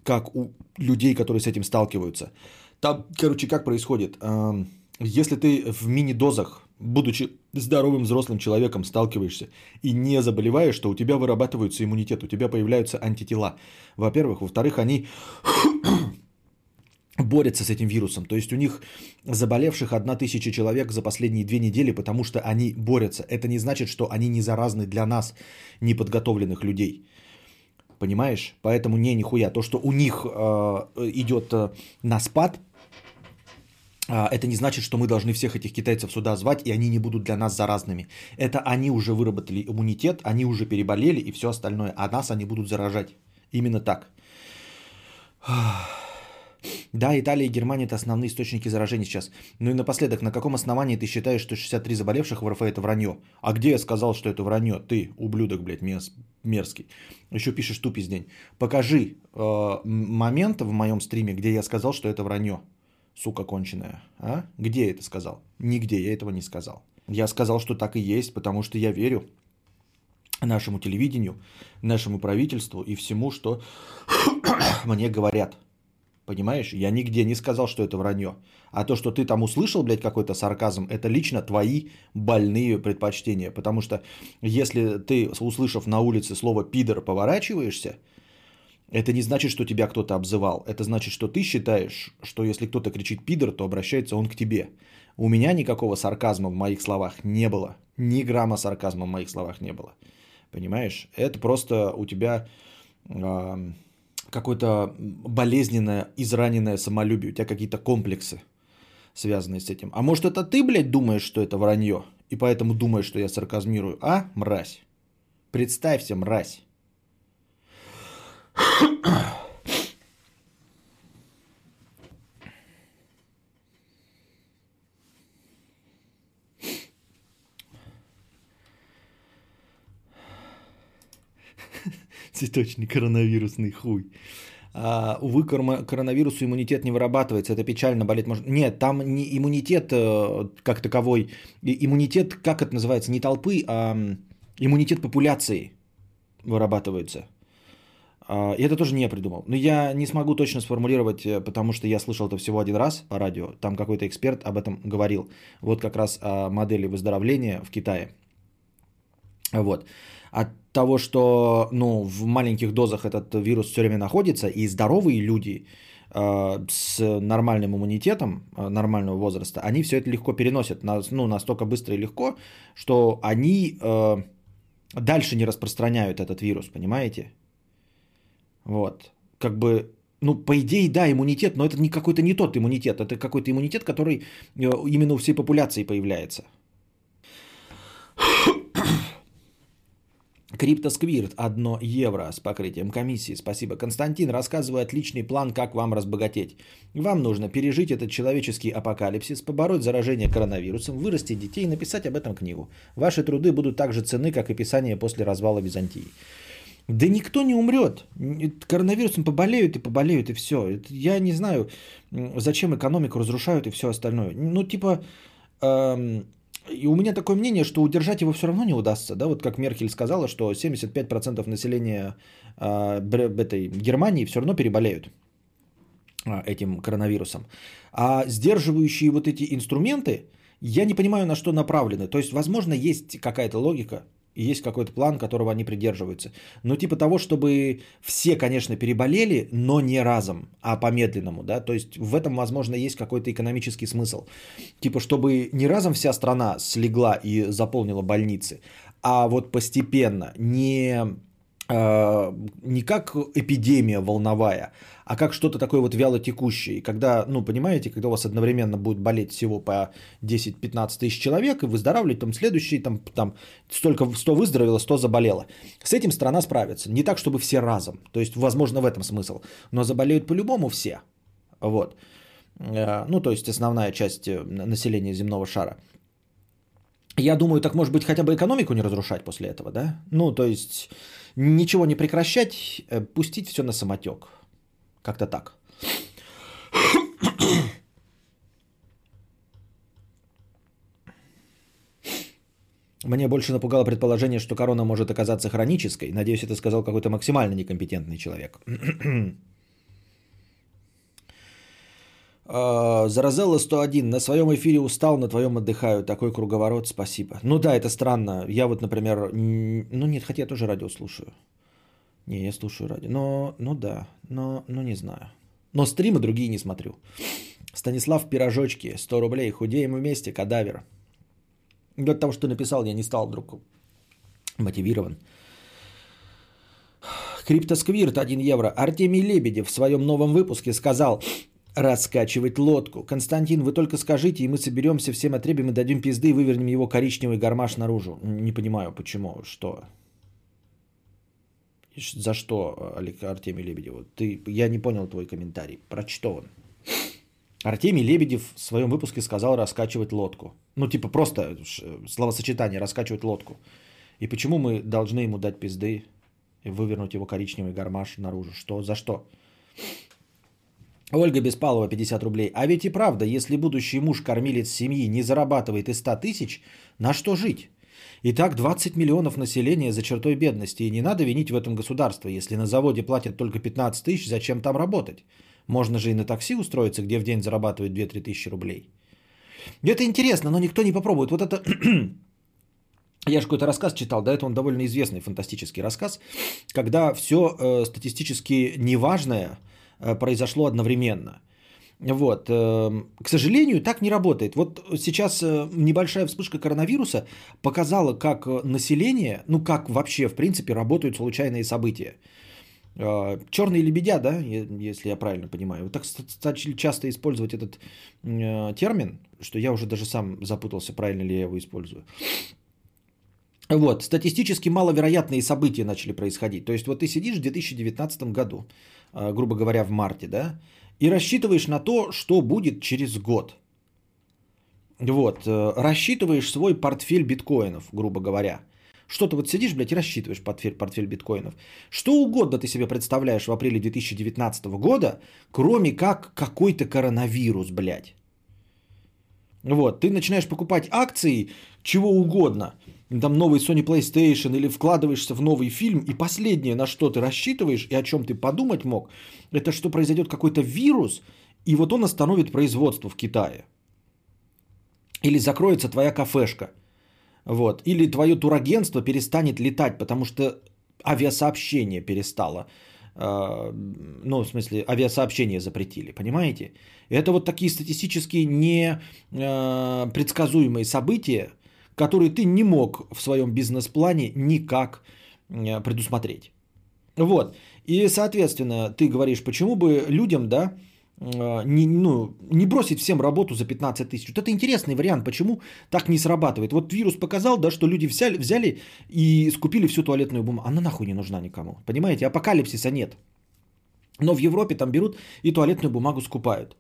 как у людей, которые с этим сталкиваются. Там, короче, как происходит? Если ты в мини-дозах, будучи здоровым взрослым человеком, сталкиваешься и не заболеваешь, то у тебя вырабатывается иммунитет, у тебя появляются антитела. Во-первых. Во-вторых, они *coughs* борются с этим вирусом. То есть у них заболевших одна тысяча человек за последние две недели, потому что они борются. Это не значит, что они не заразны для нас, неподготовленных людей. Понимаешь? Поэтому не нихуя. То, что у них э, идет э, на спад, это не значит, что мы должны всех этих китайцев сюда звать, и они не будут для нас заразными. Это они уже выработали иммунитет, они уже переболели и все остальное, а нас они будут заражать. Именно так. *sighs* Да, Италия и Германия – это основные источники заражений сейчас. Ну и напоследок, на каком основании ты считаешь, что 63 заболевших в РФ – это вранье? А где я сказал, что это вранье? Ты, ублюдок, блядь, мес- мерзкий. Еще пишешь тупиздень. Покажи э, момент в моем стриме, где я сказал, что это вранье. Сука конченая. А? Где я это сказал? Нигде я этого не сказал. Я сказал, что так и есть, потому что я верю нашему телевидению, нашему правительству и всему, что *coughs* мне говорят. Понимаешь? Я нигде не сказал, что это вранье. А то, что ты там услышал, блядь, какой-то сарказм, это лично твои больные предпочтения. Потому что если ты, услышав на улице слово «пидор», поворачиваешься, это не значит, что тебя кто-то обзывал. Это значит, что ты считаешь, что если кто-то кричит «пидор», то обращается он к тебе. У меня никакого сарказма в моих словах не было. Ни грамма сарказма в моих словах не было. Понимаешь? Это просто у тебя э, какое-то болезненное, израненное самолюбие. У тебя какие-то комплексы связанные с этим. А может это ты, блядь, думаешь, что это вранье? И поэтому думаешь, что я сарказмирую. А, мразь? Представься, мразь. Цветочный коронавирусный хуй. А, увы, коронавирусу иммунитет не вырабатывается. Это печально, болеть может. Нет, там не иммунитет э, как таковой. Иммунитет, как это называется, не толпы, а иммунитет популяции вырабатывается. А, И это тоже не я придумал. Но я не смогу точно сформулировать, э, потому что я слышал это всего один раз по радио. Там какой-то эксперт об этом говорил. Вот как раз о модели выздоровления в Китае. Вот. От того, что ну, в маленьких дозах этот вирус все время находится, и здоровые люди э, с нормальным иммунитетом, нормального возраста, они все это легко переносят, на- ну, настолько быстро и легко, что они э, дальше не распространяют этот вирус, понимаете? Вот. Как бы, ну, по идее, да, иммунитет, но это не какой-то не тот иммунитет, это какой-то иммунитет, который э, именно у всей популяции появляется. *coughs* Криптосквирт 1 евро с покрытием комиссии. Спасибо. Константин, рассказывай отличный план, как вам разбогатеть. Вам нужно пережить этот человеческий апокалипсис, побороть заражение коронавирусом, вырастить детей и написать об этом книгу. Ваши труды будут так же ценны, как и писание после развала Византии. Да никто не умрет. Коронавирусом поболеют и поболеют, и все. Я не знаю, зачем экономику разрушают и все остальное. Ну, типа, эм, и у меня такое мнение, что удержать его все равно не удастся. Да? Вот как Меркель сказала, что 75% населения э, этой Германии все равно переболеют а, этим коронавирусом. А сдерживающие вот эти инструменты, я не понимаю, на что направлены. То есть, возможно, есть какая-то логика, и есть какой-то план, которого они придерживаются. Но типа того, чтобы все, конечно, переболели, но не разом, а по-медленному, да, то есть в этом, возможно, есть какой-то экономический смысл. Типа, чтобы не разом вся страна слегла и заполнила больницы, а вот постепенно, не, не как эпидемия волновая, а как что-то такое вот вяло текущее. И когда, ну, понимаете, когда у вас одновременно будет болеть всего по 10-15 тысяч человек, и выздоравливать, там следующий, там, там столько, 100 выздоровело, 100 заболело. С этим страна справится. Не так, чтобы все разом. То есть, возможно, в этом смысл. Но заболеют по-любому все. Вот. Э, Ну, то есть, основная часть э, населения земного шара. Я думаю, так может быть хотя бы экономику не разрушать после этого, да? Ну, то есть ничего не прекращать, э, пустить все на самотек. Как-то так. Мне больше напугало предположение, что корона может оказаться хронической. Надеюсь, это сказал какой-то максимально некомпетентный человек. А, Заразелла 101. На своем эфире устал, на твоем отдыхаю. Такой круговорот, спасибо. Ну да, это странно. Я вот, например, ну нет, хотя я тоже радио слушаю. Не, я слушаю радио. Но, ну да, но, ну не знаю. Но стримы другие не смотрю. Станислав Пирожочки, 100 рублей. Худеем вместе, кадавер. И От того, что написал, я не стал вдруг мотивирован. Криптосквирт 1 евро. Артемий Лебедев в своем новом выпуске сказал раскачивать лодку. Константин, вы только скажите, и мы соберемся, всем отребим и дадим пизды и вывернем его коричневый гармаш наружу. Не понимаю, почему, что? За что, Артемий Лебедев? Ты, я не понял твой комментарий. Про что он? Артемий Лебедев в своем выпуске сказал раскачивать лодку. Ну, типа просто словосочетание раскачивать лодку. И почему мы должны ему дать пизды и вывернуть его коричневый гармаш наружу? Что? За что? Ольга Беспалова, 50 рублей. А ведь и правда, если будущий муж кормилец семьи не зарабатывает и 100 тысяч, на что жить? Итак, 20 миллионов населения за чертой бедности. И не надо винить в этом государство. Если на заводе платят только 15 тысяч, зачем там работать? Можно же и на такси устроиться, где в день зарабатывают 2-3 тысячи рублей. Это интересно, но никто не попробует. Вот это... *clears throat* Я же какой-то рассказ читал, да, это он довольно известный фантастический рассказ, когда все э, статистически неважное произошло одновременно. Вот. эм, К сожалению, так не работает. Вот сейчас э, небольшая вспышка коронавируса показала, как э, население, ну как вообще, в принципе, работают случайные события. Черные лебедя, да, если я правильно понимаю. Вот так ст- стали часто использовать этот э, термин, что я уже даже сам запутался, правильно ли я его использую. Вот, статистически маловероятные события начали происходить. То есть вот ты сидишь в 2019 году, э, грубо говоря, в марте, да, и рассчитываешь на то, что будет через год. Вот, э, рассчитываешь свой портфель биткоинов, грубо говоря. Что ты вот сидишь, блядь, и рассчитываешь портфель, портфель биткоинов. Что угодно ты себе представляешь в апреле 2019 года, кроме как какой-то коронавирус, блядь. Вот, ты начинаешь покупать акции чего угодно. Там новый Sony PlayStation или вкладываешься в новый фильм. И последнее, на что ты рассчитываешь и о чем ты подумать мог, это что произойдет какой-то вирус, и вот он остановит производство в Китае. Или закроется твоя кафешка. Вот. Или твое турагентство перестанет летать, потому что авиасообщение перестало. э, Ну, в смысле, авиасообщение запретили, понимаете? Это вот такие статистически непредсказуемые события, которые ты не мог в своем бизнес-плане никак э, предусмотреть. Вот. И, соответственно, ты говоришь, почему бы людям, да, э, не, ну, не бросить всем работу за 15 тысяч. Вот это интересный вариант, почему так не срабатывает. Вот вирус показал, да, что люди взяли, взяли и скупили всю туалетную бумагу. Она нахуй не нужна никому. Понимаете, апокалипсиса нет. Но в Европе там берут и туалетную бумагу скупают.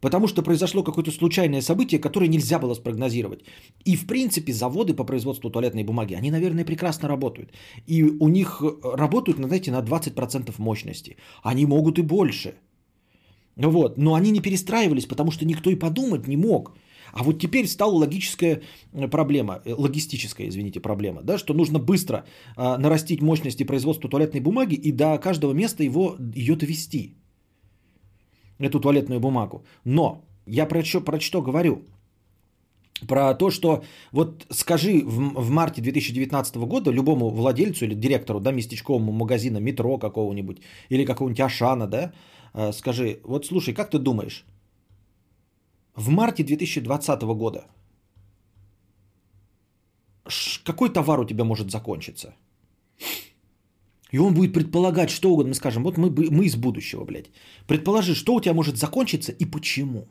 Потому что произошло какое-то случайное событие, которое нельзя было спрогнозировать. И, в принципе, заводы по производству туалетной бумаги, они, наверное, прекрасно работают. И у них э, работают, знаете, на 20% мощности. Они могут и больше. Вот. Но они не перестраивались, потому что никто и подумать не мог. А вот теперь стала логическая э, проблема, э, логистическая, извините, проблема, да, что нужно быстро а, нарастить мощности производства туалетной бумаги и до каждого места его, ее довести эту туалетную бумагу. Но я про что, про что говорю? Про то, что вот скажи в, в марте 2019 года любому владельцу или директору да, местечковому магазина, метро какого-нибудь или какого-нибудь Ашана, да, э, скажи, вот слушай, как ты думаешь, в марте 2020 года какой товар у тебя может закончиться? И он будет предполагать что угодно. Мы скажем, вот мы, мы из будущего, блядь. Предположи, что у тебя может закончиться и почему.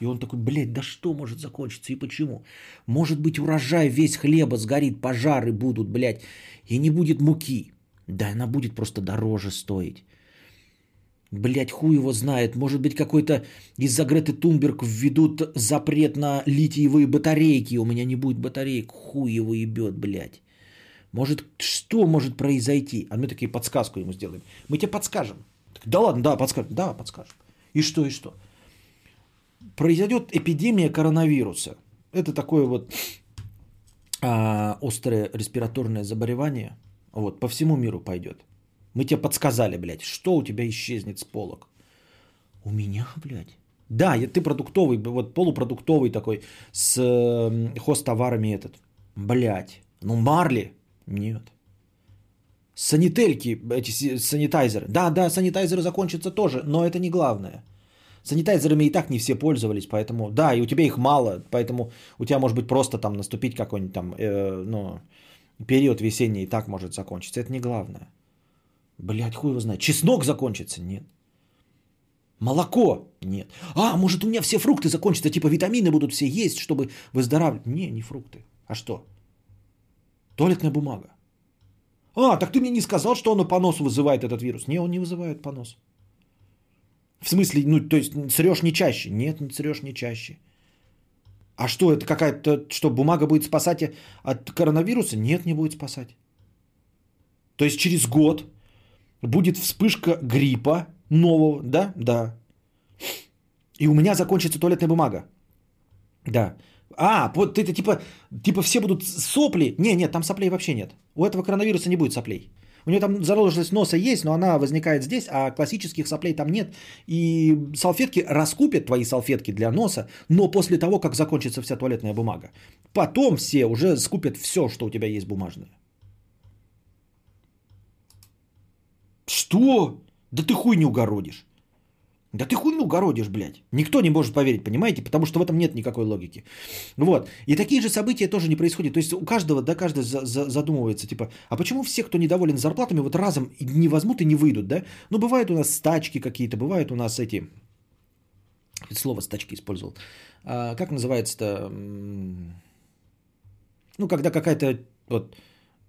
И он такой, блядь, да что может закончиться и почему? Может быть урожай весь хлеба сгорит, пожары будут, блядь, и не будет муки. Да она будет просто дороже стоить. Блять, хуй его знает. Может быть, какой-то из-за Греты Тумберг введут запрет на литиевые батарейки. У меня не будет батареек. Хуй его ебет, блядь. Может, что может произойти? А мы такие подсказку ему сделаем. Мы тебе подскажем. Так, да ладно, да, подскажем. Да, подскажем. И что, и что? Произойдет эпидемия коронавируса. Это такое вот а, острое респираторное заболевание. Вот, по всему миру пойдет. Мы тебе подсказали, блядь, что у тебя исчезнет с полок. У меня, блядь. Да, я- ты продуктовый, вот полупродуктовый такой, с э, хозтоварами этот. Блядь. Ну, Марли? Нет. Санительки, эти санитайзеры. Да, да, санитайзеры закончатся тоже, но это не главное. Санитайзерами и так не все пользовались, поэтому, да, и у тебя их мало, поэтому у тебя может быть просто там наступить какой-нибудь там, э, ну, период весенний и так может закончиться. Это не главное. Блять, хуй его знает. Чеснок закончится? Нет. Молоко? Нет. А, может у меня все фрукты закончатся, типа витамины будут все есть, чтобы выздоравливать. Не, не фрукты. А что? Туалетная бумага. А, так ты мне не сказал, что оно понос вызывает этот вирус. Не, он не вызывает понос. В смысле, ну, то есть срешь не чаще? Нет, не срешь не чаще. А что, это какая-то, что бумага будет спасать от коронавируса? Нет, не будет спасать. То есть через год будет вспышка гриппа нового, да? Да. И у меня закончится туалетная бумага. Да. А, вот это типа, типа все будут сопли. Не, нет, там соплей вообще нет. У этого коронавируса не будет соплей. У него там заложенность носа есть, но она возникает здесь, а классических соплей там нет. И салфетки раскупят твои салфетки для носа, но после того, как закончится вся туалетная бумага. Потом все уже скупят все, что у тебя есть бумажное. Что? Да ты хуй не угородишь. Да ты хуйню городишь, блядь. Никто не может поверить, понимаете? Потому что в этом нет никакой логики. Вот. И такие же события тоже не происходят. То есть у каждого, да, каждый за- за- задумывается, типа, а почему все, кто недоволен зарплатами, вот разом не возьмут и не выйдут, да? Ну, бывают у нас стачки какие-то, бывают у нас эти... Слово стачки использовал. А, как называется-то? Ну, когда какая-то вот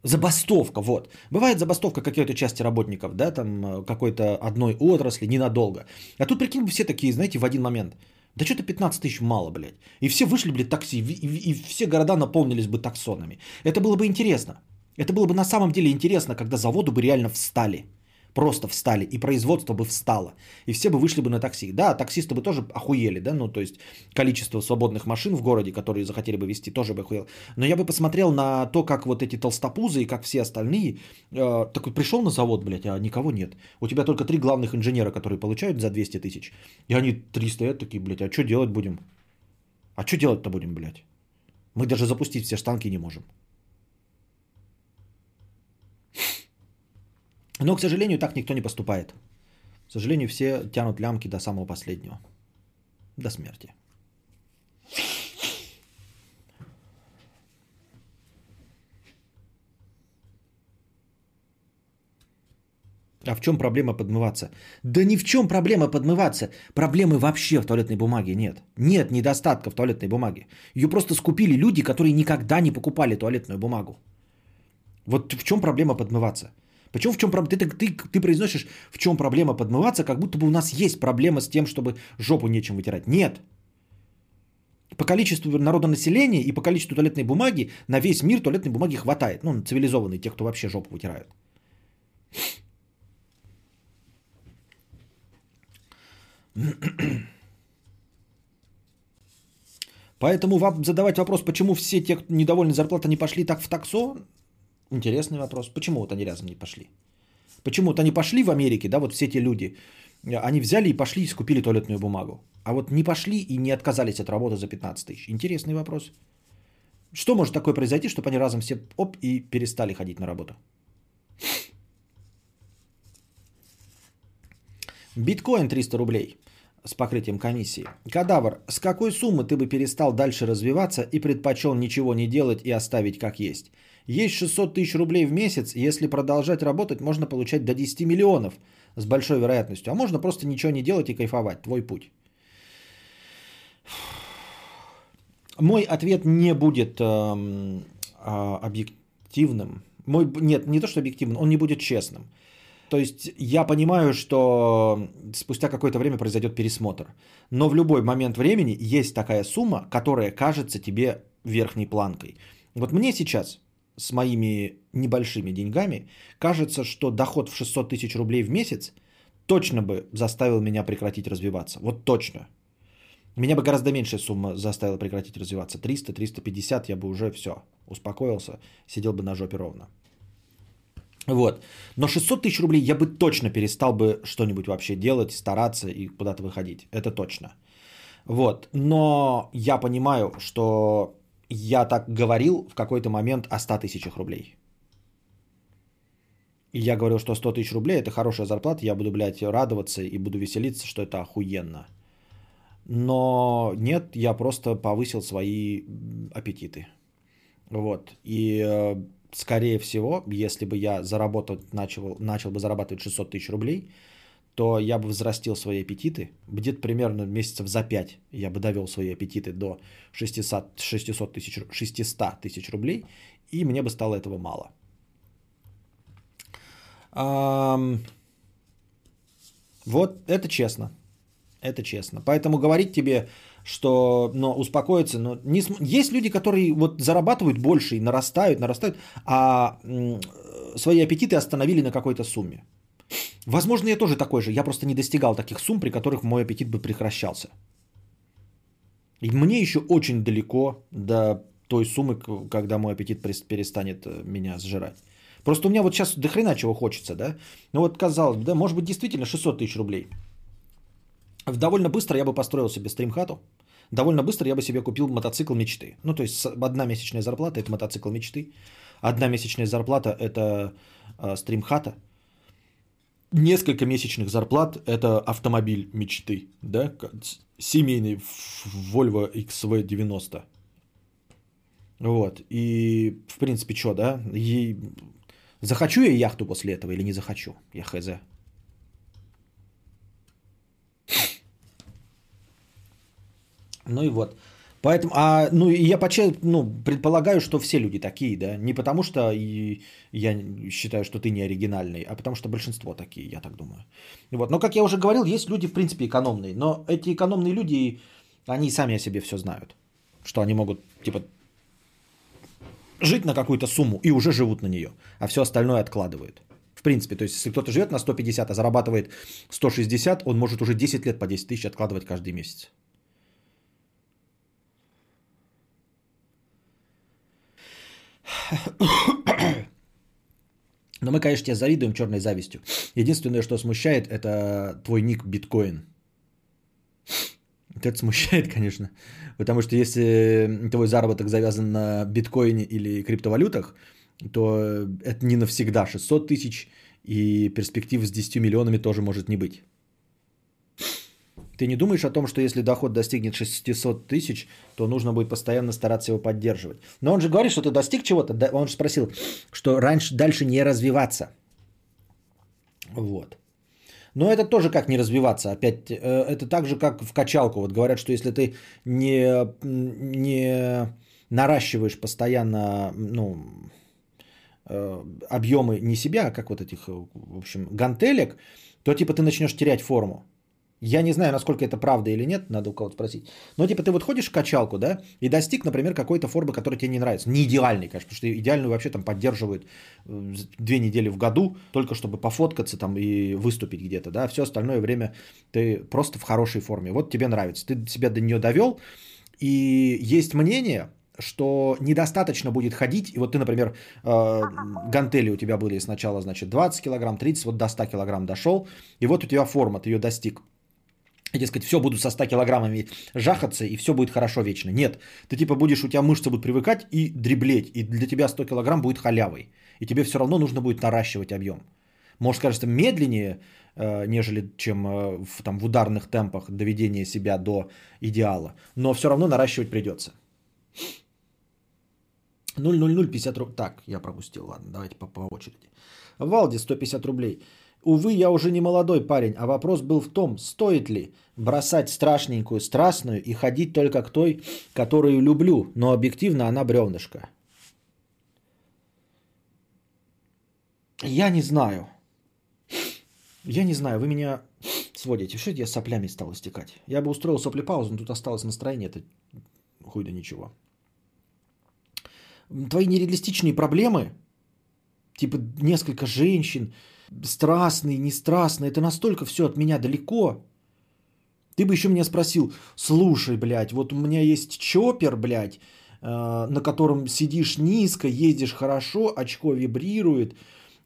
Забастовка, вот. Бывает забастовка какой-то части работников, да, там э, какой-то одной отрасли ненадолго. А тут, прикинь, все такие, знаете, в один момент. Да что-то 15 тысяч мало, блядь. И все вышли, блядь, такси, и, и- все города наполнились бы таксонами. Это было бы интересно. Это было бы на самом деле интересно, когда заводы бы реально встали. Просто встали, и производство бы встало. И все бы вышли бы на такси. Да, таксисты бы тоже охуели, да, ну то есть количество свободных машин в городе, которые захотели бы вести, тоже бы охуел. Но я бы посмотрел на то, как вот эти толстопузы и как все остальные, э, такой пришел на завод, блядь, а никого нет. У тебя только три главных инженера, которые получают за 200 тысяч. И они три стоят такие, блядь, а что делать будем? А что делать-то будем, блядь? Мы даже запустить все штанги не можем. Но, к сожалению, так никто не поступает. К сожалению, все тянут лямки до самого последнего. До смерти. А в чем проблема подмываться? Да ни в чем проблема подмываться. Проблемы вообще в туалетной бумаге нет. Нет недостатка в туалетной бумаге. Ее просто скупили люди, которые никогда не покупали туалетную бумагу. Вот в чем проблема подмываться? Почему в чем проблема? Ты, ты, ты произносишь, в чем проблема подмываться, как будто бы у нас есть проблема с тем, чтобы жопу нечем вытирать. Нет. По количеству народонаселения и по количеству туалетной бумаги на весь мир туалетной бумаги хватает. Ну, цивилизованные, те, кто вообще жопу вытирают. Поэтому вам задавать вопрос, почему все те, кто недовольны зарплатой, не пошли так в таксо, интересный вопрос. Почему вот они разом не пошли? Почему вот они пошли в Америке, да, вот все те люди, они взяли и пошли и скупили туалетную бумагу. А вот не пошли и не отказались от работы за 15 тысяч. Интересный вопрос. Что может такое произойти, чтобы они разом все оп и перестали ходить на работу? Биткоин 300 рублей с покрытием комиссии. Кадавр, с какой суммы ты бы перестал дальше развиваться и предпочел ничего не делать и оставить как есть? Есть 600 тысяч рублей в месяц, и если продолжать работать, можно получать до 10 миллионов с большой вероятностью. А можно просто ничего не делать и кайфовать. Твой путь. Мой ответ не будет эм, а, объективным. Мой, нет, не то, что объективным, он не будет честным. То есть я понимаю, что спустя какое-то время произойдет пересмотр. Но в любой момент времени есть такая сумма, которая кажется тебе верхней планкой. Вот мне сейчас с моими небольшими деньгами кажется, что доход в 600 тысяч рублей в месяц точно бы заставил меня прекратить развиваться. Вот точно. Меня бы гораздо меньшая сумма заставила прекратить развиваться. 300-350 я бы уже все, успокоился, сидел бы на жопе ровно. Вот. Но 600 тысяч рублей я бы точно перестал бы что-нибудь вообще делать, стараться и куда-то выходить. Это точно. Вот. Но я понимаю, что я так говорил в какой-то момент о 100 тысячах рублей. И я говорил, что 100 тысяч рублей это хорошая зарплата, я буду, блядь, радоваться и буду веселиться, что это охуенно. Но нет, я просто повысил свои аппетиты. Вот. И э, скорее всего, если бы я заработать начал, начал бы зарабатывать 600 тысяч рублей, то я бы взрастил свои аппетиты. Где-то примерно месяцев за 5 я бы довел свои аппетиты до 600, 600 тысяч 600 тысяч рублей, и мне бы стало этого мало. Ам, Вот это честно. Это честно. Поэтому говорить тебе, что но успокоиться, но не см- есть люди, которые вот зарабатывают больше и нарастают, нарастают, а м, свои аппетиты остановили на какой-то сумме. Возможно, я тоже такой же. Я просто не достигал таких сумм, при которых мой аппетит бы прекращался. И мне еще очень далеко до той суммы, когда мой аппетит перестанет э, меня сжирать. Просто у меня вот сейчас до хрена чего хочется, да? Ну вот казалось бы, да, может быть действительно 600 тысяч рублей. Довольно быстро я бы построил себе стримхату. Довольно быстро я бы себе купил мотоцикл мечты. Ну, то есть одна месячная зарплата – это мотоцикл мечты. Одна месячная зарплата – это э, стримхата. Несколько месячных зарплат – это автомобиль мечты, да, семейный Volvo XV90. Вот, и, в принципе, что, да, и захочу я яхту после этого или не захочу, я хз. Ну и вот. Поэтому, а, ну, я почти, ну, предполагаю, что все люди такие, да, не потому что и я считаю, что ты не оригинальный, а потому что большинство такие, я так думаю. Вот. Но, как я уже говорил, есть люди, в принципе, экономные, но эти экономные люди, они сами о себе все знают, что они могут, типа, жить на какую-то сумму и уже живут на нее, а все остальное откладывают. В принципе, то есть, если кто-то живет на 150, а зарабатывает 160, он может уже 10 лет по 10 тысяч откладывать каждый месяц. *coughs* Но мы, конечно, тебе завидуем черной завистью. Единственное, что смущает, это твой ник биткоин. Это смущает, конечно. Потому что если твой заработок завязан на биткоине или криптовалютах, то это не навсегда 600 тысяч, и перспектив с 10 миллионами тоже может не быть. Ты не думаешь о том, что если доход достигнет 600 тысяч, то нужно будет постоянно стараться его поддерживать. Но он же говорит, что ты достиг чего-то. Он же спросил, что раньше, дальше не развиваться. Вот. Но это тоже как не развиваться. Опять, э, это так же, как в качалку. Вот говорят, что если ты не, не наращиваешь постоянно ну, э, объемы не себя, а как вот этих, э, в общем, гантелек, то типа ты начнешь терять форму. Я не знаю, насколько это правда или нет, надо у кого-то спросить. Но типа ты вот ходишь в качалку, да, и достиг, например, какой-то формы, которая тебе не нравится. Не идеальной, конечно, потому что идеальную вообще там поддерживают две недели в году, только чтобы пофоткаться там и выступить где-то, да. Все остальное время ты просто в хорошей форме. Вот тебе нравится. Ты себя до нее довел, и есть мнение, что недостаточно будет ходить, и вот ты, например, э, гантели у тебя были сначала, значит, 20 килограмм, 30, вот до 100 килограмм дошел, и вот у тебя форма, ты ее достиг. И, дескать, все, буду со 100 килограммами жахаться, и все будет хорошо вечно. Нет, ты типа будешь, у тебя мышцы будут привыкать и дреблеть, и для тебя 100 килограмм будет халявой. И тебе все равно нужно будет наращивать объем. Может, кажется, медленнее, э, нежели чем э, в, там, в ударных темпах доведения себя до идеала, но все равно наращивать придется. 00050 рублей. Так, я пропустил, ладно, давайте по, по очереди. Валди 150 рублей. Увы, я уже не молодой парень, а вопрос был в том, стоит ли бросать страшненькую, страстную и ходить только к той, которую люблю, но объективно она бревнышко. Я не знаю. Я не знаю, вы меня сводите. Что я соплями стал истекать? Я бы устроил соплепаузу, но тут осталось настроение. Это хуй да ничего. Твои нереалистичные проблемы, типа несколько женщин, страстные, не страстные, это настолько все от меня далеко. Ты бы еще меня спросил, слушай, блядь, вот у меня есть чоппер, блядь, э, на котором сидишь низко, ездишь хорошо, очко вибрирует,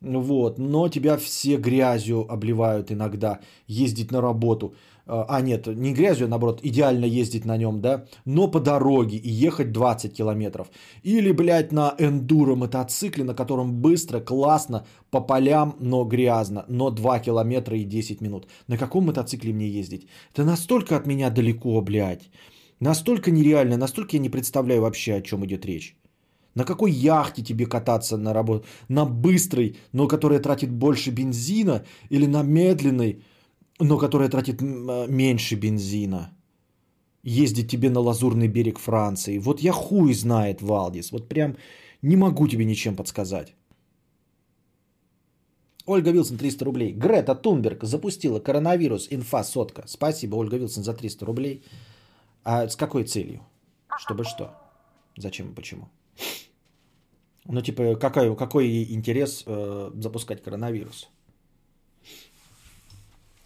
вот, но тебя все грязью обливают иногда ездить на работу. Э, А, нет, не грязью, а наоборот, идеально ездить на нем, да, но по дороге и ехать 20 километров. Или, блядь, на эндуро мотоцикле, на котором быстро, классно, по полям, но грязно, но 2 километра и 10 минут. На каком мотоцикле мне ездить? Это настолько от меня далеко, блядь. Настолько нереально, настолько я не представляю вообще, о чем идет речь. На какой яхте тебе кататься на работу? На быстрой, но которая тратит больше бензина? Или на медленной, но которая тратит э, меньше бензина? Ездить тебе на лазурный берег Франции. Вот я хуй знает, Валдис. Вот прям не могу тебе ничем подсказать. Ольга Вилсон, 300 рублей. Грета Тунберг запустила коронавирус, инфа сотка. Спасибо, Ольга Вилсон, за 300 рублей. А с какой целью? Чтобы что? Зачем и почему? Ну, типа, какой, какой интерес э, запускать коронавирус?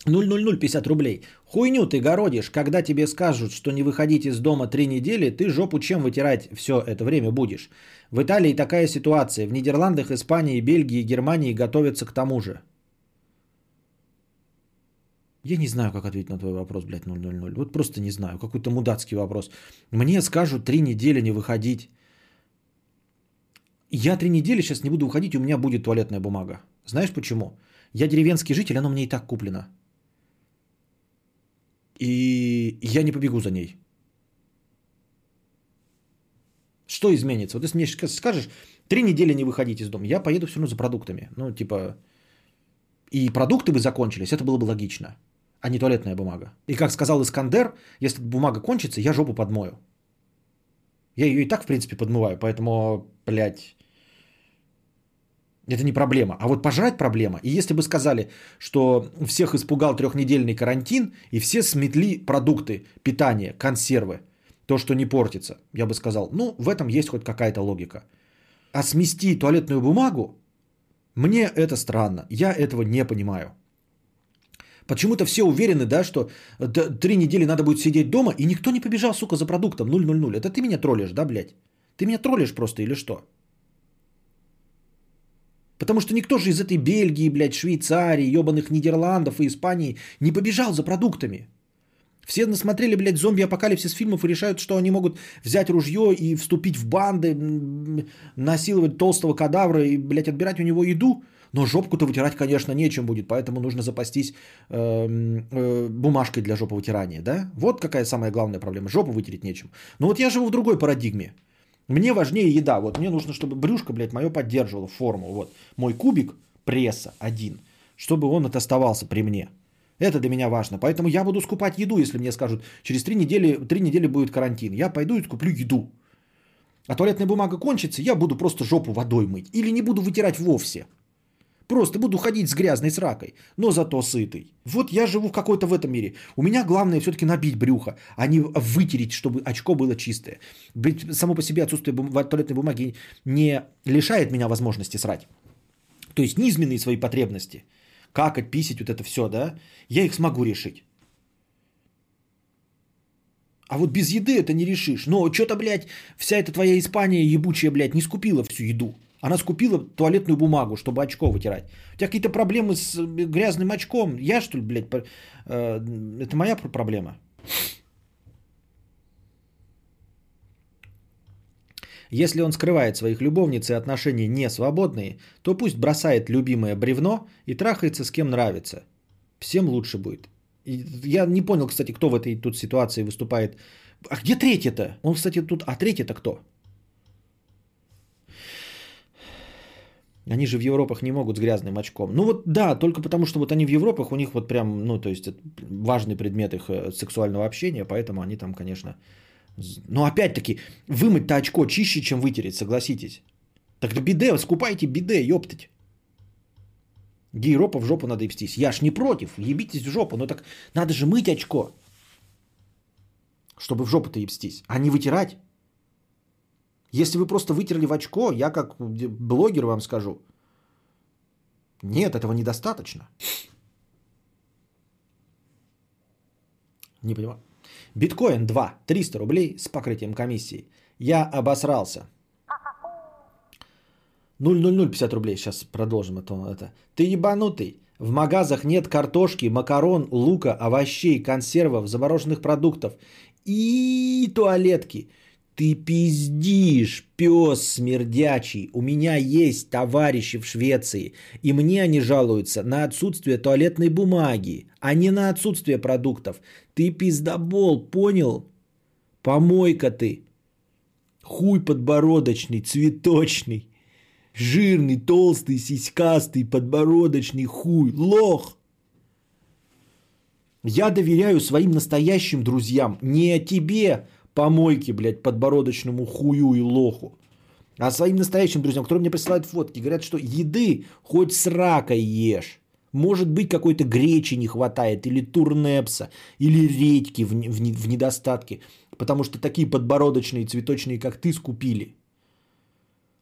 000 50 рублей. Хуйню ты городишь, когда тебе скажут, что не выходить из дома три недели, ты жопу чем вытирать все это время будешь. В Италии такая ситуация. В Нидерландах, Испании, Бельгии, Германии готовятся к тому же. Я не знаю, как ответить на твой вопрос, блядь, 000. Вот просто не знаю. Какой-то мудацкий вопрос. Мне скажут три недели не выходить. Я три недели сейчас не буду выходить, у меня будет туалетная бумага. Знаешь почему? Я деревенский житель, оно мне и так куплено. И я не побегу за ней. Что изменится? Вот если мне скажешь, три недели не выходить из дома, я поеду все равно за продуктами. Ну, типа, и продукты бы закончились, это было бы логично, а не туалетная бумага. И как сказал Искандер, если бумага кончится, я жопу подмою. Я ее и так, в принципе, подмываю, поэтому, блядь, это не проблема. А вот пожрать проблема. И если бы сказали, что всех испугал трехнедельный карантин, и все сметли продукты питания, консервы, то, что не портится, я бы сказал, ну, в этом есть хоть какая-то логика. А смести туалетную бумагу, мне это странно. Я этого не понимаю. Почему-то все уверены, да, что три недели надо будет сидеть дома, и никто не побежал, сука, за продуктом 000. Это ты меня троллишь, да, блядь? Ты меня троллишь просто или что? Потому что никто же из этой Бельгии, блядь, Швейцарии, ебаных Нидерландов и Испании не побежал за продуктами. Все насмотрели, блядь, зомби-апокалипсис фильмов и решают, что они могут взять ружье и вступить в банды, насиловать толстого кадавра и, блядь, отбирать у него еду. Но жопку-то вытирать, конечно, нечем будет, поэтому нужно запастись эм, э, бумажкой для жоповытирания, да? Вот какая самая главная проблема. Жопу вытереть нечем. Но вот я живу в другой парадигме. Мне важнее еда. Вот мне нужно, чтобы брюшко, блядь, мое поддерживало форму. Вот мой кубик пресса один, чтобы он это оставался при мне. Это для меня важно. Поэтому я буду скупать еду, если мне скажут, через три недели, три недели будет карантин. Я пойду и куплю еду. А туалетная бумага кончится, я буду просто жопу водой мыть. Или не буду вытирать вовсе. Просто буду ходить с грязной сракой, но зато сытый. Вот я живу в какой-то в этом мире. У меня главное все-таки набить брюхо, а не вытереть, чтобы очко было чистое. Ведь само по себе отсутствие бум- туалетной бумаги не лишает меня возможности срать. То есть низменные свои потребности. Какать, писать, вот это все, да, я их смогу решить. А вот без еды это не решишь. Но что-то, блядь, вся эта твоя Испания ебучая, блядь, не скупила всю еду. Она скупила туалетную бумагу, чтобы очко вытирать. У тебя какие-то проблемы с э, грязным очком. Я, что ли, блядь, по- э, это моя пр- проблема. Если он скрывает своих любовниц и отношения не свободные, то пусть бросает любимое бревно и трахается с кем нравится. Всем лучше будет. И я не понял, кстати, кто в этой тут ситуации выступает. А где третий-то? Он, кстати, тут... А третий-то кто? Они же в Европах не могут с грязным очком. Ну вот да, только потому что вот они в Европах, у них вот прям, ну то есть важный предмет их э, сексуального общения, поэтому они там, конечно... Но опять-таки, вымыть-то очко чище, чем вытереть, согласитесь. Так да биде, скупайте биде, ёптать. Гейропа в жопу надо ебстись. Я ж не против, ебитесь в жопу, но так надо же мыть очко, чтобы в жопу-то ебстись, а не вытирать. Если вы просто вытерли в очко, я как блогер вам скажу, нет, этого недостаточно. Не понимаю. Биткоин 2, 300 рублей с покрытием комиссии. Я обосрался. 00050 рублей. Сейчас продолжим это. это. Ты ебанутый. В магазах нет картошки, макарон, лука, овощей, консервов, замороженных продуктов и туалетки. Ты пиздишь, пес смердячий. У меня есть товарищи в Швеции, и мне они жалуются на отсутствие туалетной бумаги, а не на отсутствие продуктов. Ты пиздобол, понял? Помойка ты. Хуй подбородочный, цветочный. Жирный, толстый, сиськастый, подбородочный хуй. Лох. Я доверяю своим настоящим друзьям. Не тебе, помойке, блядь, подбородочному хую и лоху. А своим настоящим друзьям, которые мне присылают фотки, говорят, что еды хоть с ракой ешь. Может быть, какой-то гречи не хватает, или турнепса, или редьки в, в в недостатке. Потому что такие подбородочные, цветочные, как ты, скупили.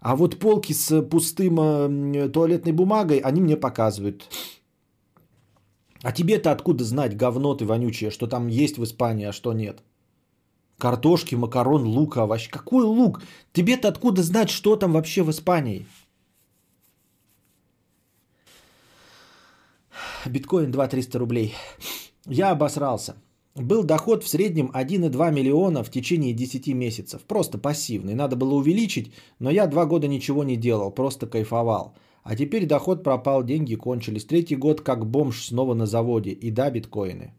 А вот полки с пустым э, туалетной бумагой, они мне показывают. А тебе-то откуда знать, говно ты вонючее, что там есть в Испании, а что нет? Картошки, макарон, лук, овощ. Какой лук? Тебе-то откуда знать, что там вообще в Испании? Биткоин 2-300 рублей. Я обосрался. Был доход в среднем 1,2 миллиона в течение 10 месяцев. Просто пассивный. Надо было увеличить, но я два года ничего не делал, просто кайфовал. А теперь доход пропал, деньги кончились. Третий год как бомж снова на заводе. И да, биткоины.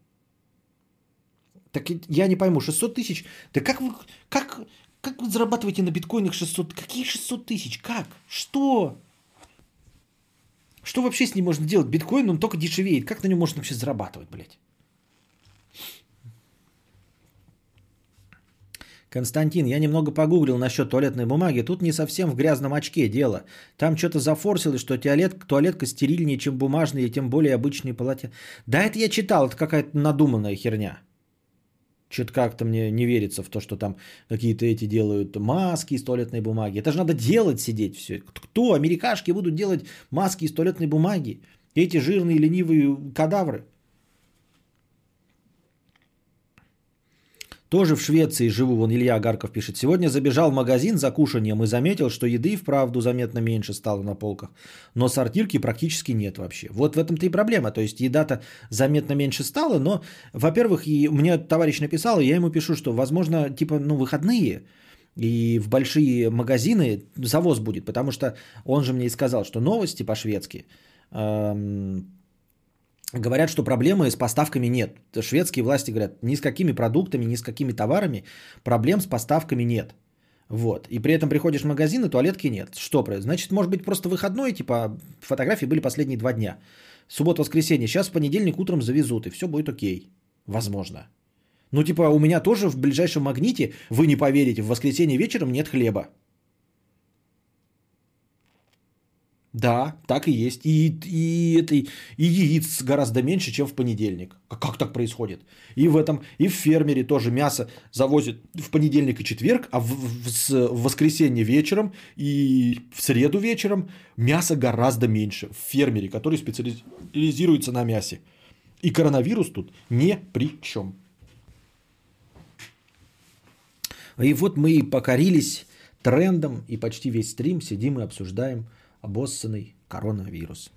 Так и я не пойму, 600 тысяч? Да как вы, как, как вы зарабатываете на биткоинах 600? Какие 600 тысяч? Как? Что? Что вообще с ним можно делать? Биткоин, он только дешевеет. Как на нем можно вообще зарабатывать, блядь? Константин, я немного погуглил насчет туалетной бумаги. Тут не совсем в грязном очке дело. Там что-то зафорсилось, что туалет, туалетка стерильнее, чем бумажные, тем более обычные полотенца. Да, это я читал, это какая-то надуманная херня. Что-то как-то мне не верится в то, что там какие-то эти делают маски из туалетной бумаги. Это же надо делать сидеть все. Кто? Америкашки будут делать маски из туалетной бумаги? Эти жирные ленивые кадавры. Тоже в Швеции живу, вон Илья Агарков пишет. Сегодня забежал в магазин за кушанием и заметил, что еды вправду заметно меньше стало на полках. Но сортирки практически нет вообще. Вот в этом-то и проблема. То есть еда-то заметно меньше стала, но, во-первых, и мне товарищ написал, и я ему пишу, что, возможно, типа, ну, выходные, и в большие магазины завоз будет, потому что он же мне и сказал, что новости по-шведски эм, говорят, что проблемы с поставками нет. Шведские власти говорят, ни с какими продуктами, ни с какими товарами проблем с поставками нет. Вот. И при этом приходишь в магазин, и туалетки нет. Что происходит? Значит, может быть, просто выходной, типа, фотографии были последние два дня. Суббота-воскресенье. Сейчас в понедельник утром завезут, и все будет окей. Возможно. Ну, типа, у меня тоже в ближайшем магните, вы не поверите, в воскресенье вечером нет хлеба. Да, так и есть. И, и, этой, и яиц гораздо меньше, чем в понедельник. А как так происходит? И в этом, и в фермере тоже мясо завозят в понедельник и четверг, а в, в, в воскресенье вечером и в среду вечером мясо гораздо меньше. В фермере, который специализируется на мясе. И коронавирус тут ни при чем. И вот мы покорились трендом, и почти весь стрим сидим и обсуждаем – обоссанный коронавирус.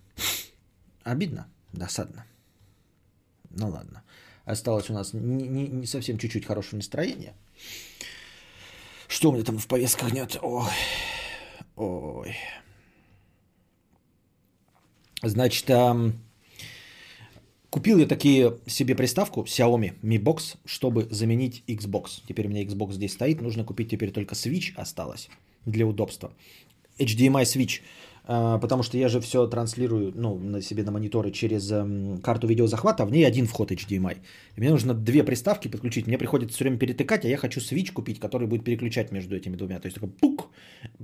Обидно, досадно. Ну ладно. Осталось у нас не, не, не совсем чуть-чуть хорошего настроения. Что у меня там в повестках нет? Ой. Ой. Значит, эм, купил я такие себе приставку Xiaomi Mi Box, чтобы заменить Xbox. Теперь у меня Xbox здесь стоит. Нужно купить теперь только Switch осталось для удобства. HDMI Switch а, потому что я же все транслирую ну, на себе на мониторы через эм, карту видеозахвата, а в ней один вход HDMI. И мне нужно две приставки подключить, мне приходится все время перетыкать, а я хочу Switch купить, который будет переключать между этими двумя. То есть такой пук,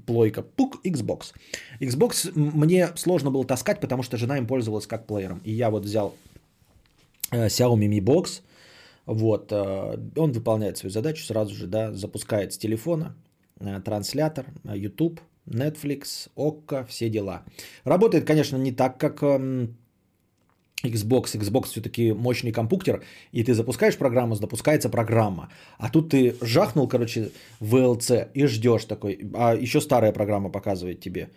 плойка, пук, Xbox. Xbox мне сложно было таскать, потому что жена им пользовалась как плеером. И я вот взял э, Xiaomi Mi Box, вот, э, он выполняет свою задачу сразу же, да, запускает с телефона э, транслятор, YouTube, Netflix, Okko, все дела. Работает, конечно, не так, как эм, Xbox. Xbox все-таки мощный компьютер, и ты запускаешь программу, запускается программа. А тут ты жахнул, короче, VLC и ждешь такой. А еще старая программа показывает тебе.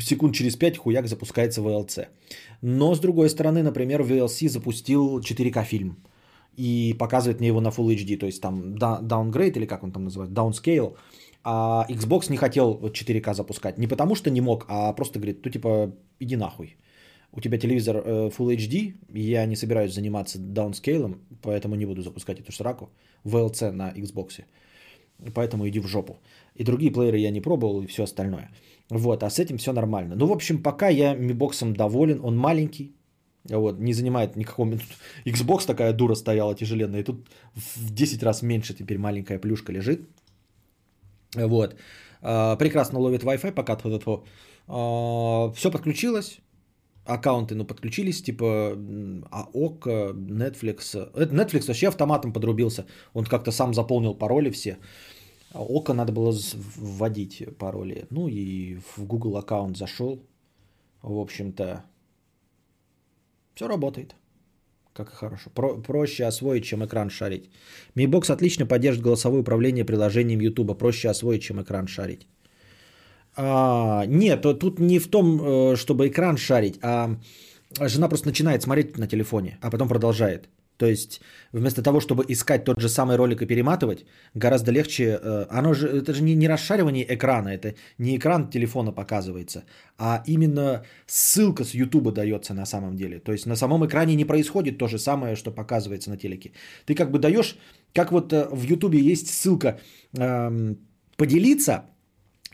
Секунд через 5 хуяк запускается VLC. Но с другой стороны, например, VLC запустил 4К фильм. И показывает мне его на Full HD, то есть там downgrade или как он там называется, downscale – а Xbox не хотел 4К запускать. Не потому что не мог, а просто говорит, ну типа иди нахуй. У тебя телевизор э, Full HD, я не собираюсь заниматься даунскейлом, поэтому не буду запускать эту сраку. VLC на Xbox. Поэтому иди в жопу. И другие плееры я не пробовал и все остальное. Вот, а с этим все нормально. Ну, в общем, пока я Box доволен, он маленький, вот, не занимает никакого... Xbox такая дура стояла тяжеленная, и тут в 10 раз меньше теперь маленькая плюшка лежит. Вот. А, прекрасно ловит Wi-Fi пока. А, Все подключилось. Аккаунты, ну, подключились, типа АОК, Netflix. Netflix вообще автоматом подрубился. Он как-то сам заполнил пароли все. А Око надо было вводить пароли. Ну и в Google аккаунт зашел. В общем-то, все работает. Как и хорошо. Про- проще освоить, чем экран шарить. Mi Box отлично поддерживает голосовое управление приложением YouTube. Проще освоить, чем экран шарить. А, нет, тут не в том, э, чтобы экран шарить, а жена просто начинает смотреть на телефоне, а потом продолжает. То есть вместо того, чтобы искать тот же самый ролик и перематывать, гораздо легче. э, Оно же это же не, не расшаривание экрана, это не экран телефона показывается, а именно ссылка с YouTube дается на самом деле. То есть на самом экране не происходит то же самое, что показывается на телеке. Ты как бы даешь, как вот э, в YouTube есть ссылка эм, поделиться,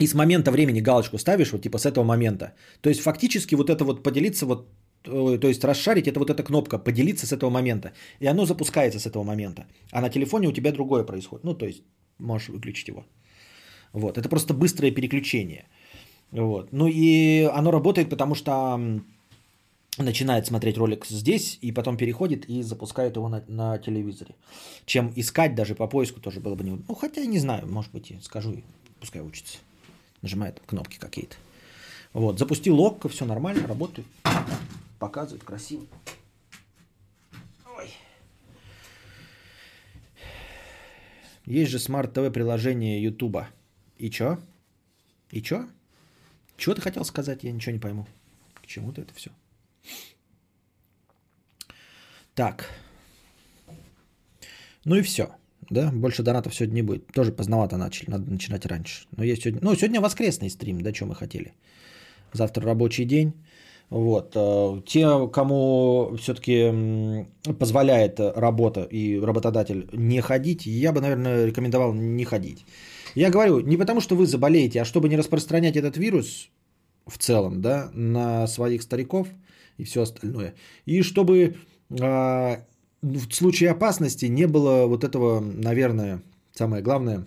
и с момента времени галочку ставишь, вот типа с этого момента. То есть фактически вот это вот поделиться, вот, то есть расшарить, это вот эта кнопка поделиться с этого момента. И оно запускается с этого момента. А на телефоне у тебя другое происходит. Ну, то есть можешь выключить его. Вот, это просто быстрое переключение. Вот. Ну и оно работает, потому что начинает смотреть ролик здесь и потом переходит и запускает его на, на телевизоре. Чем искать даже по поиску тоже было бы не... Ну, хотя не знаю, может быть, и скажу, и пускай учится. Нажимает кнопки какие-то. Вот, запустил Okko, все нормально, работает. Показывает красиво. Ой. Есть же Smart TV приложение Ютуба. И чё? И чё? Чего ты хотел сказать? Я ничего не пойму. К чему-то это все. Так. Ну и все. Да, больше донатов сегодня не будет. Тоже поздновато начали, надо начинать раньше. Но есть сегодня... Ну, сегодня воскресный стрим, да, что мы хотели. Завтра рабочий день. Вот. э, Те, кому все-таки позволяет работа и работодатель не ходить, я бы, наверное, рекомендовал не ходить. Я говорю, не потому, что вы заболеете, а чтобы не распространять этот вирус в целом, да, на своих стариков и все остальное. И чтобы а, в случае опасности не было вот этого, наверное, самое главное,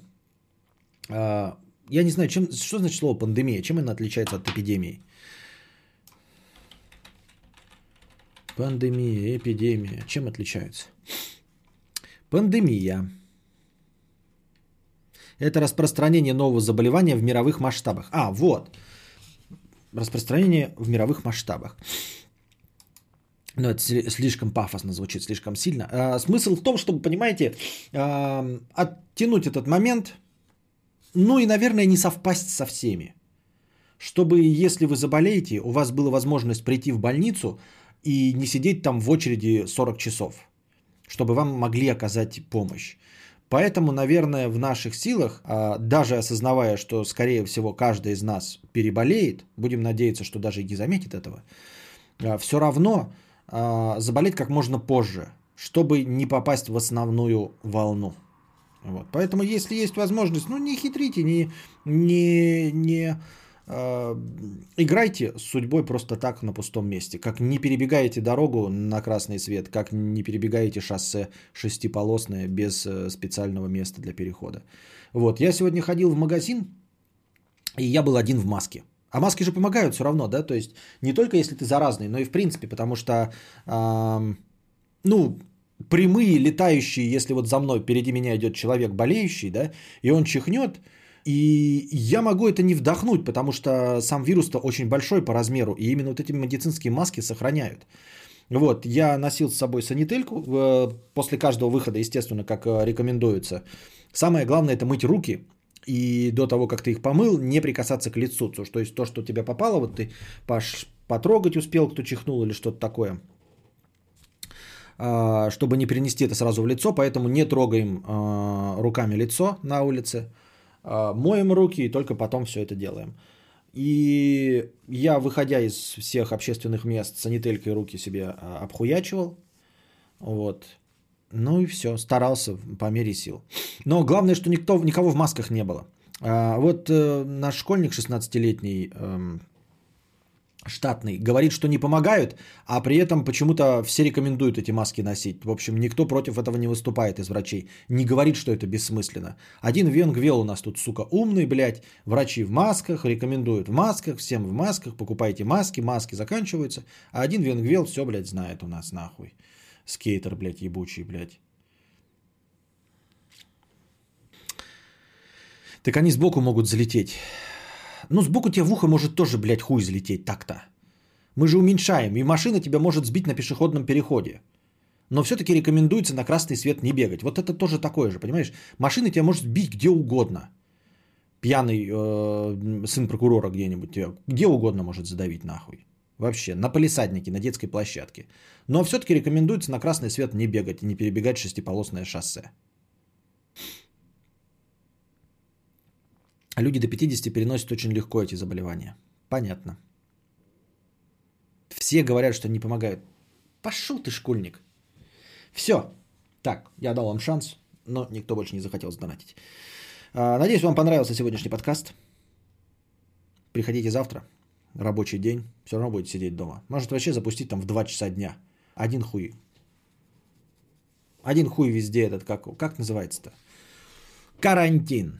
а, я не знаю, чем, что значит слово пандемия, чем она отличается от эпидемии? Пандемия, эпидемия, чем отличаются? Пандемия – это распространение нового заболевания в мировых масштабах. А, вот, распространение в мировых масштабах. Но это сли- слишком пафосно звучит, слишком сильно. А, смысл в том, чтобы, понимаете, а, оттянуть этот момент, ну и, наверное, не совпасть со всеми. Чтобы, если вы заболеете, у вас была возможность прийти в больницу и не сидеть там в очереди 40 часов, чтобы вам могли оказать помощь. Поэтому, наверное, в наших силах, а, даже осознавая, что, скорее всего, каждый из нас переболеет, будем надеяться, что даже и не заметит этого, все равно а, заболеть как можно позже, чтобы не попасть в основную волну. Вот. Поэтому, если есть возможность, ну не хитрите, не, не, не играйте с судьбой просто так на пустом месте. Как не перебегаете дорогу на красный свет, как не перебегаете шоссе шестиполосное без э, специального места для перехода. Вот. Я сегодня ходил в магазин, и я был один в маске. А маски же помогают все равно, да, то есть не только если ты заразный, но и в принципе, потому что, эм, ну, прямые, летающие, если вот за мной впереди меня идет человек болеющий, да, и он чихнет, и я могу это не вдохнуть, потому что сам вирус-то очень большой по размеру, и именно вот эти медицинские маски сохраняют. Вот, я носил с собой санительку э, после каждого выхода, естественно, как э, рекомендуется. Самое главное это мыть руки, и до того, как ты их помыл, не прикасаться к лицу. То есть то, что тебе попало, вот ты пош, потрогать успел, кто чихнул или что-то такое, а, чтобы не перенести это сразу в лицо, поэтому не трогаем а, руками лицо на улице, моем руки и только потом все это делаем. И я, выходя из всех общественных мест, санителькой руки себе обхуячивал. Вот. Ну и все, старался по мере сил. Но главное, что никто, никого в масках не было. А, вот э, наш школьник 16-летний, э, штатный, говорит, что не помогают, а при этом почему-то все рекомендуют эти маски носить. В общем, никто против этого не выступает из врачей. Не говорит, что это бессмысленно. Один венгвел у нас тут, сука, умный, блядь. Врачи в масках, рекомендуют в масках, всем в масках, покупайте маски, маски заканчиваются. А один венгвел все, блядь, знает у нас нахуй. Скейтер, блядь, ебучий, блядь. Так они сбоку могут залететь. Ну, сбоку тебе в ухо может тоже, блядь, хуй залететь так-то. Мы же уменьшаем, и машина тебя может сбить на пешеходном переходе. Но все-таки рекомендуется на красный свет не бегать. Вот это тоже такое же, понимаешь? Машина тебя может сбить где угодно. Пьяный э, сын прокурора где-нибудь тебя где угодно может задавить нахуй. Вообще, на полисаднике, на детской площадке. Но все-таки рекомендуется на красный свет не бегать и не перебегать шестиполосное шоссе. Люди до 50 переносят очень легко эти заболевания. Понятно. Все говорят, что не помогают. Пошел ты, школьник. Все. Так, я дал вам шанс, но никто больше не захотел сдонатить. А, Надеюсь, вам понравился сегодняшний подкаст. Приходите завтра. Рабочий день. Все равно будете сидеть дома. Может вообще запустить там в 2 часа дня. Один хуй. Один хуй везде этот, как, как называется-то? Карантин.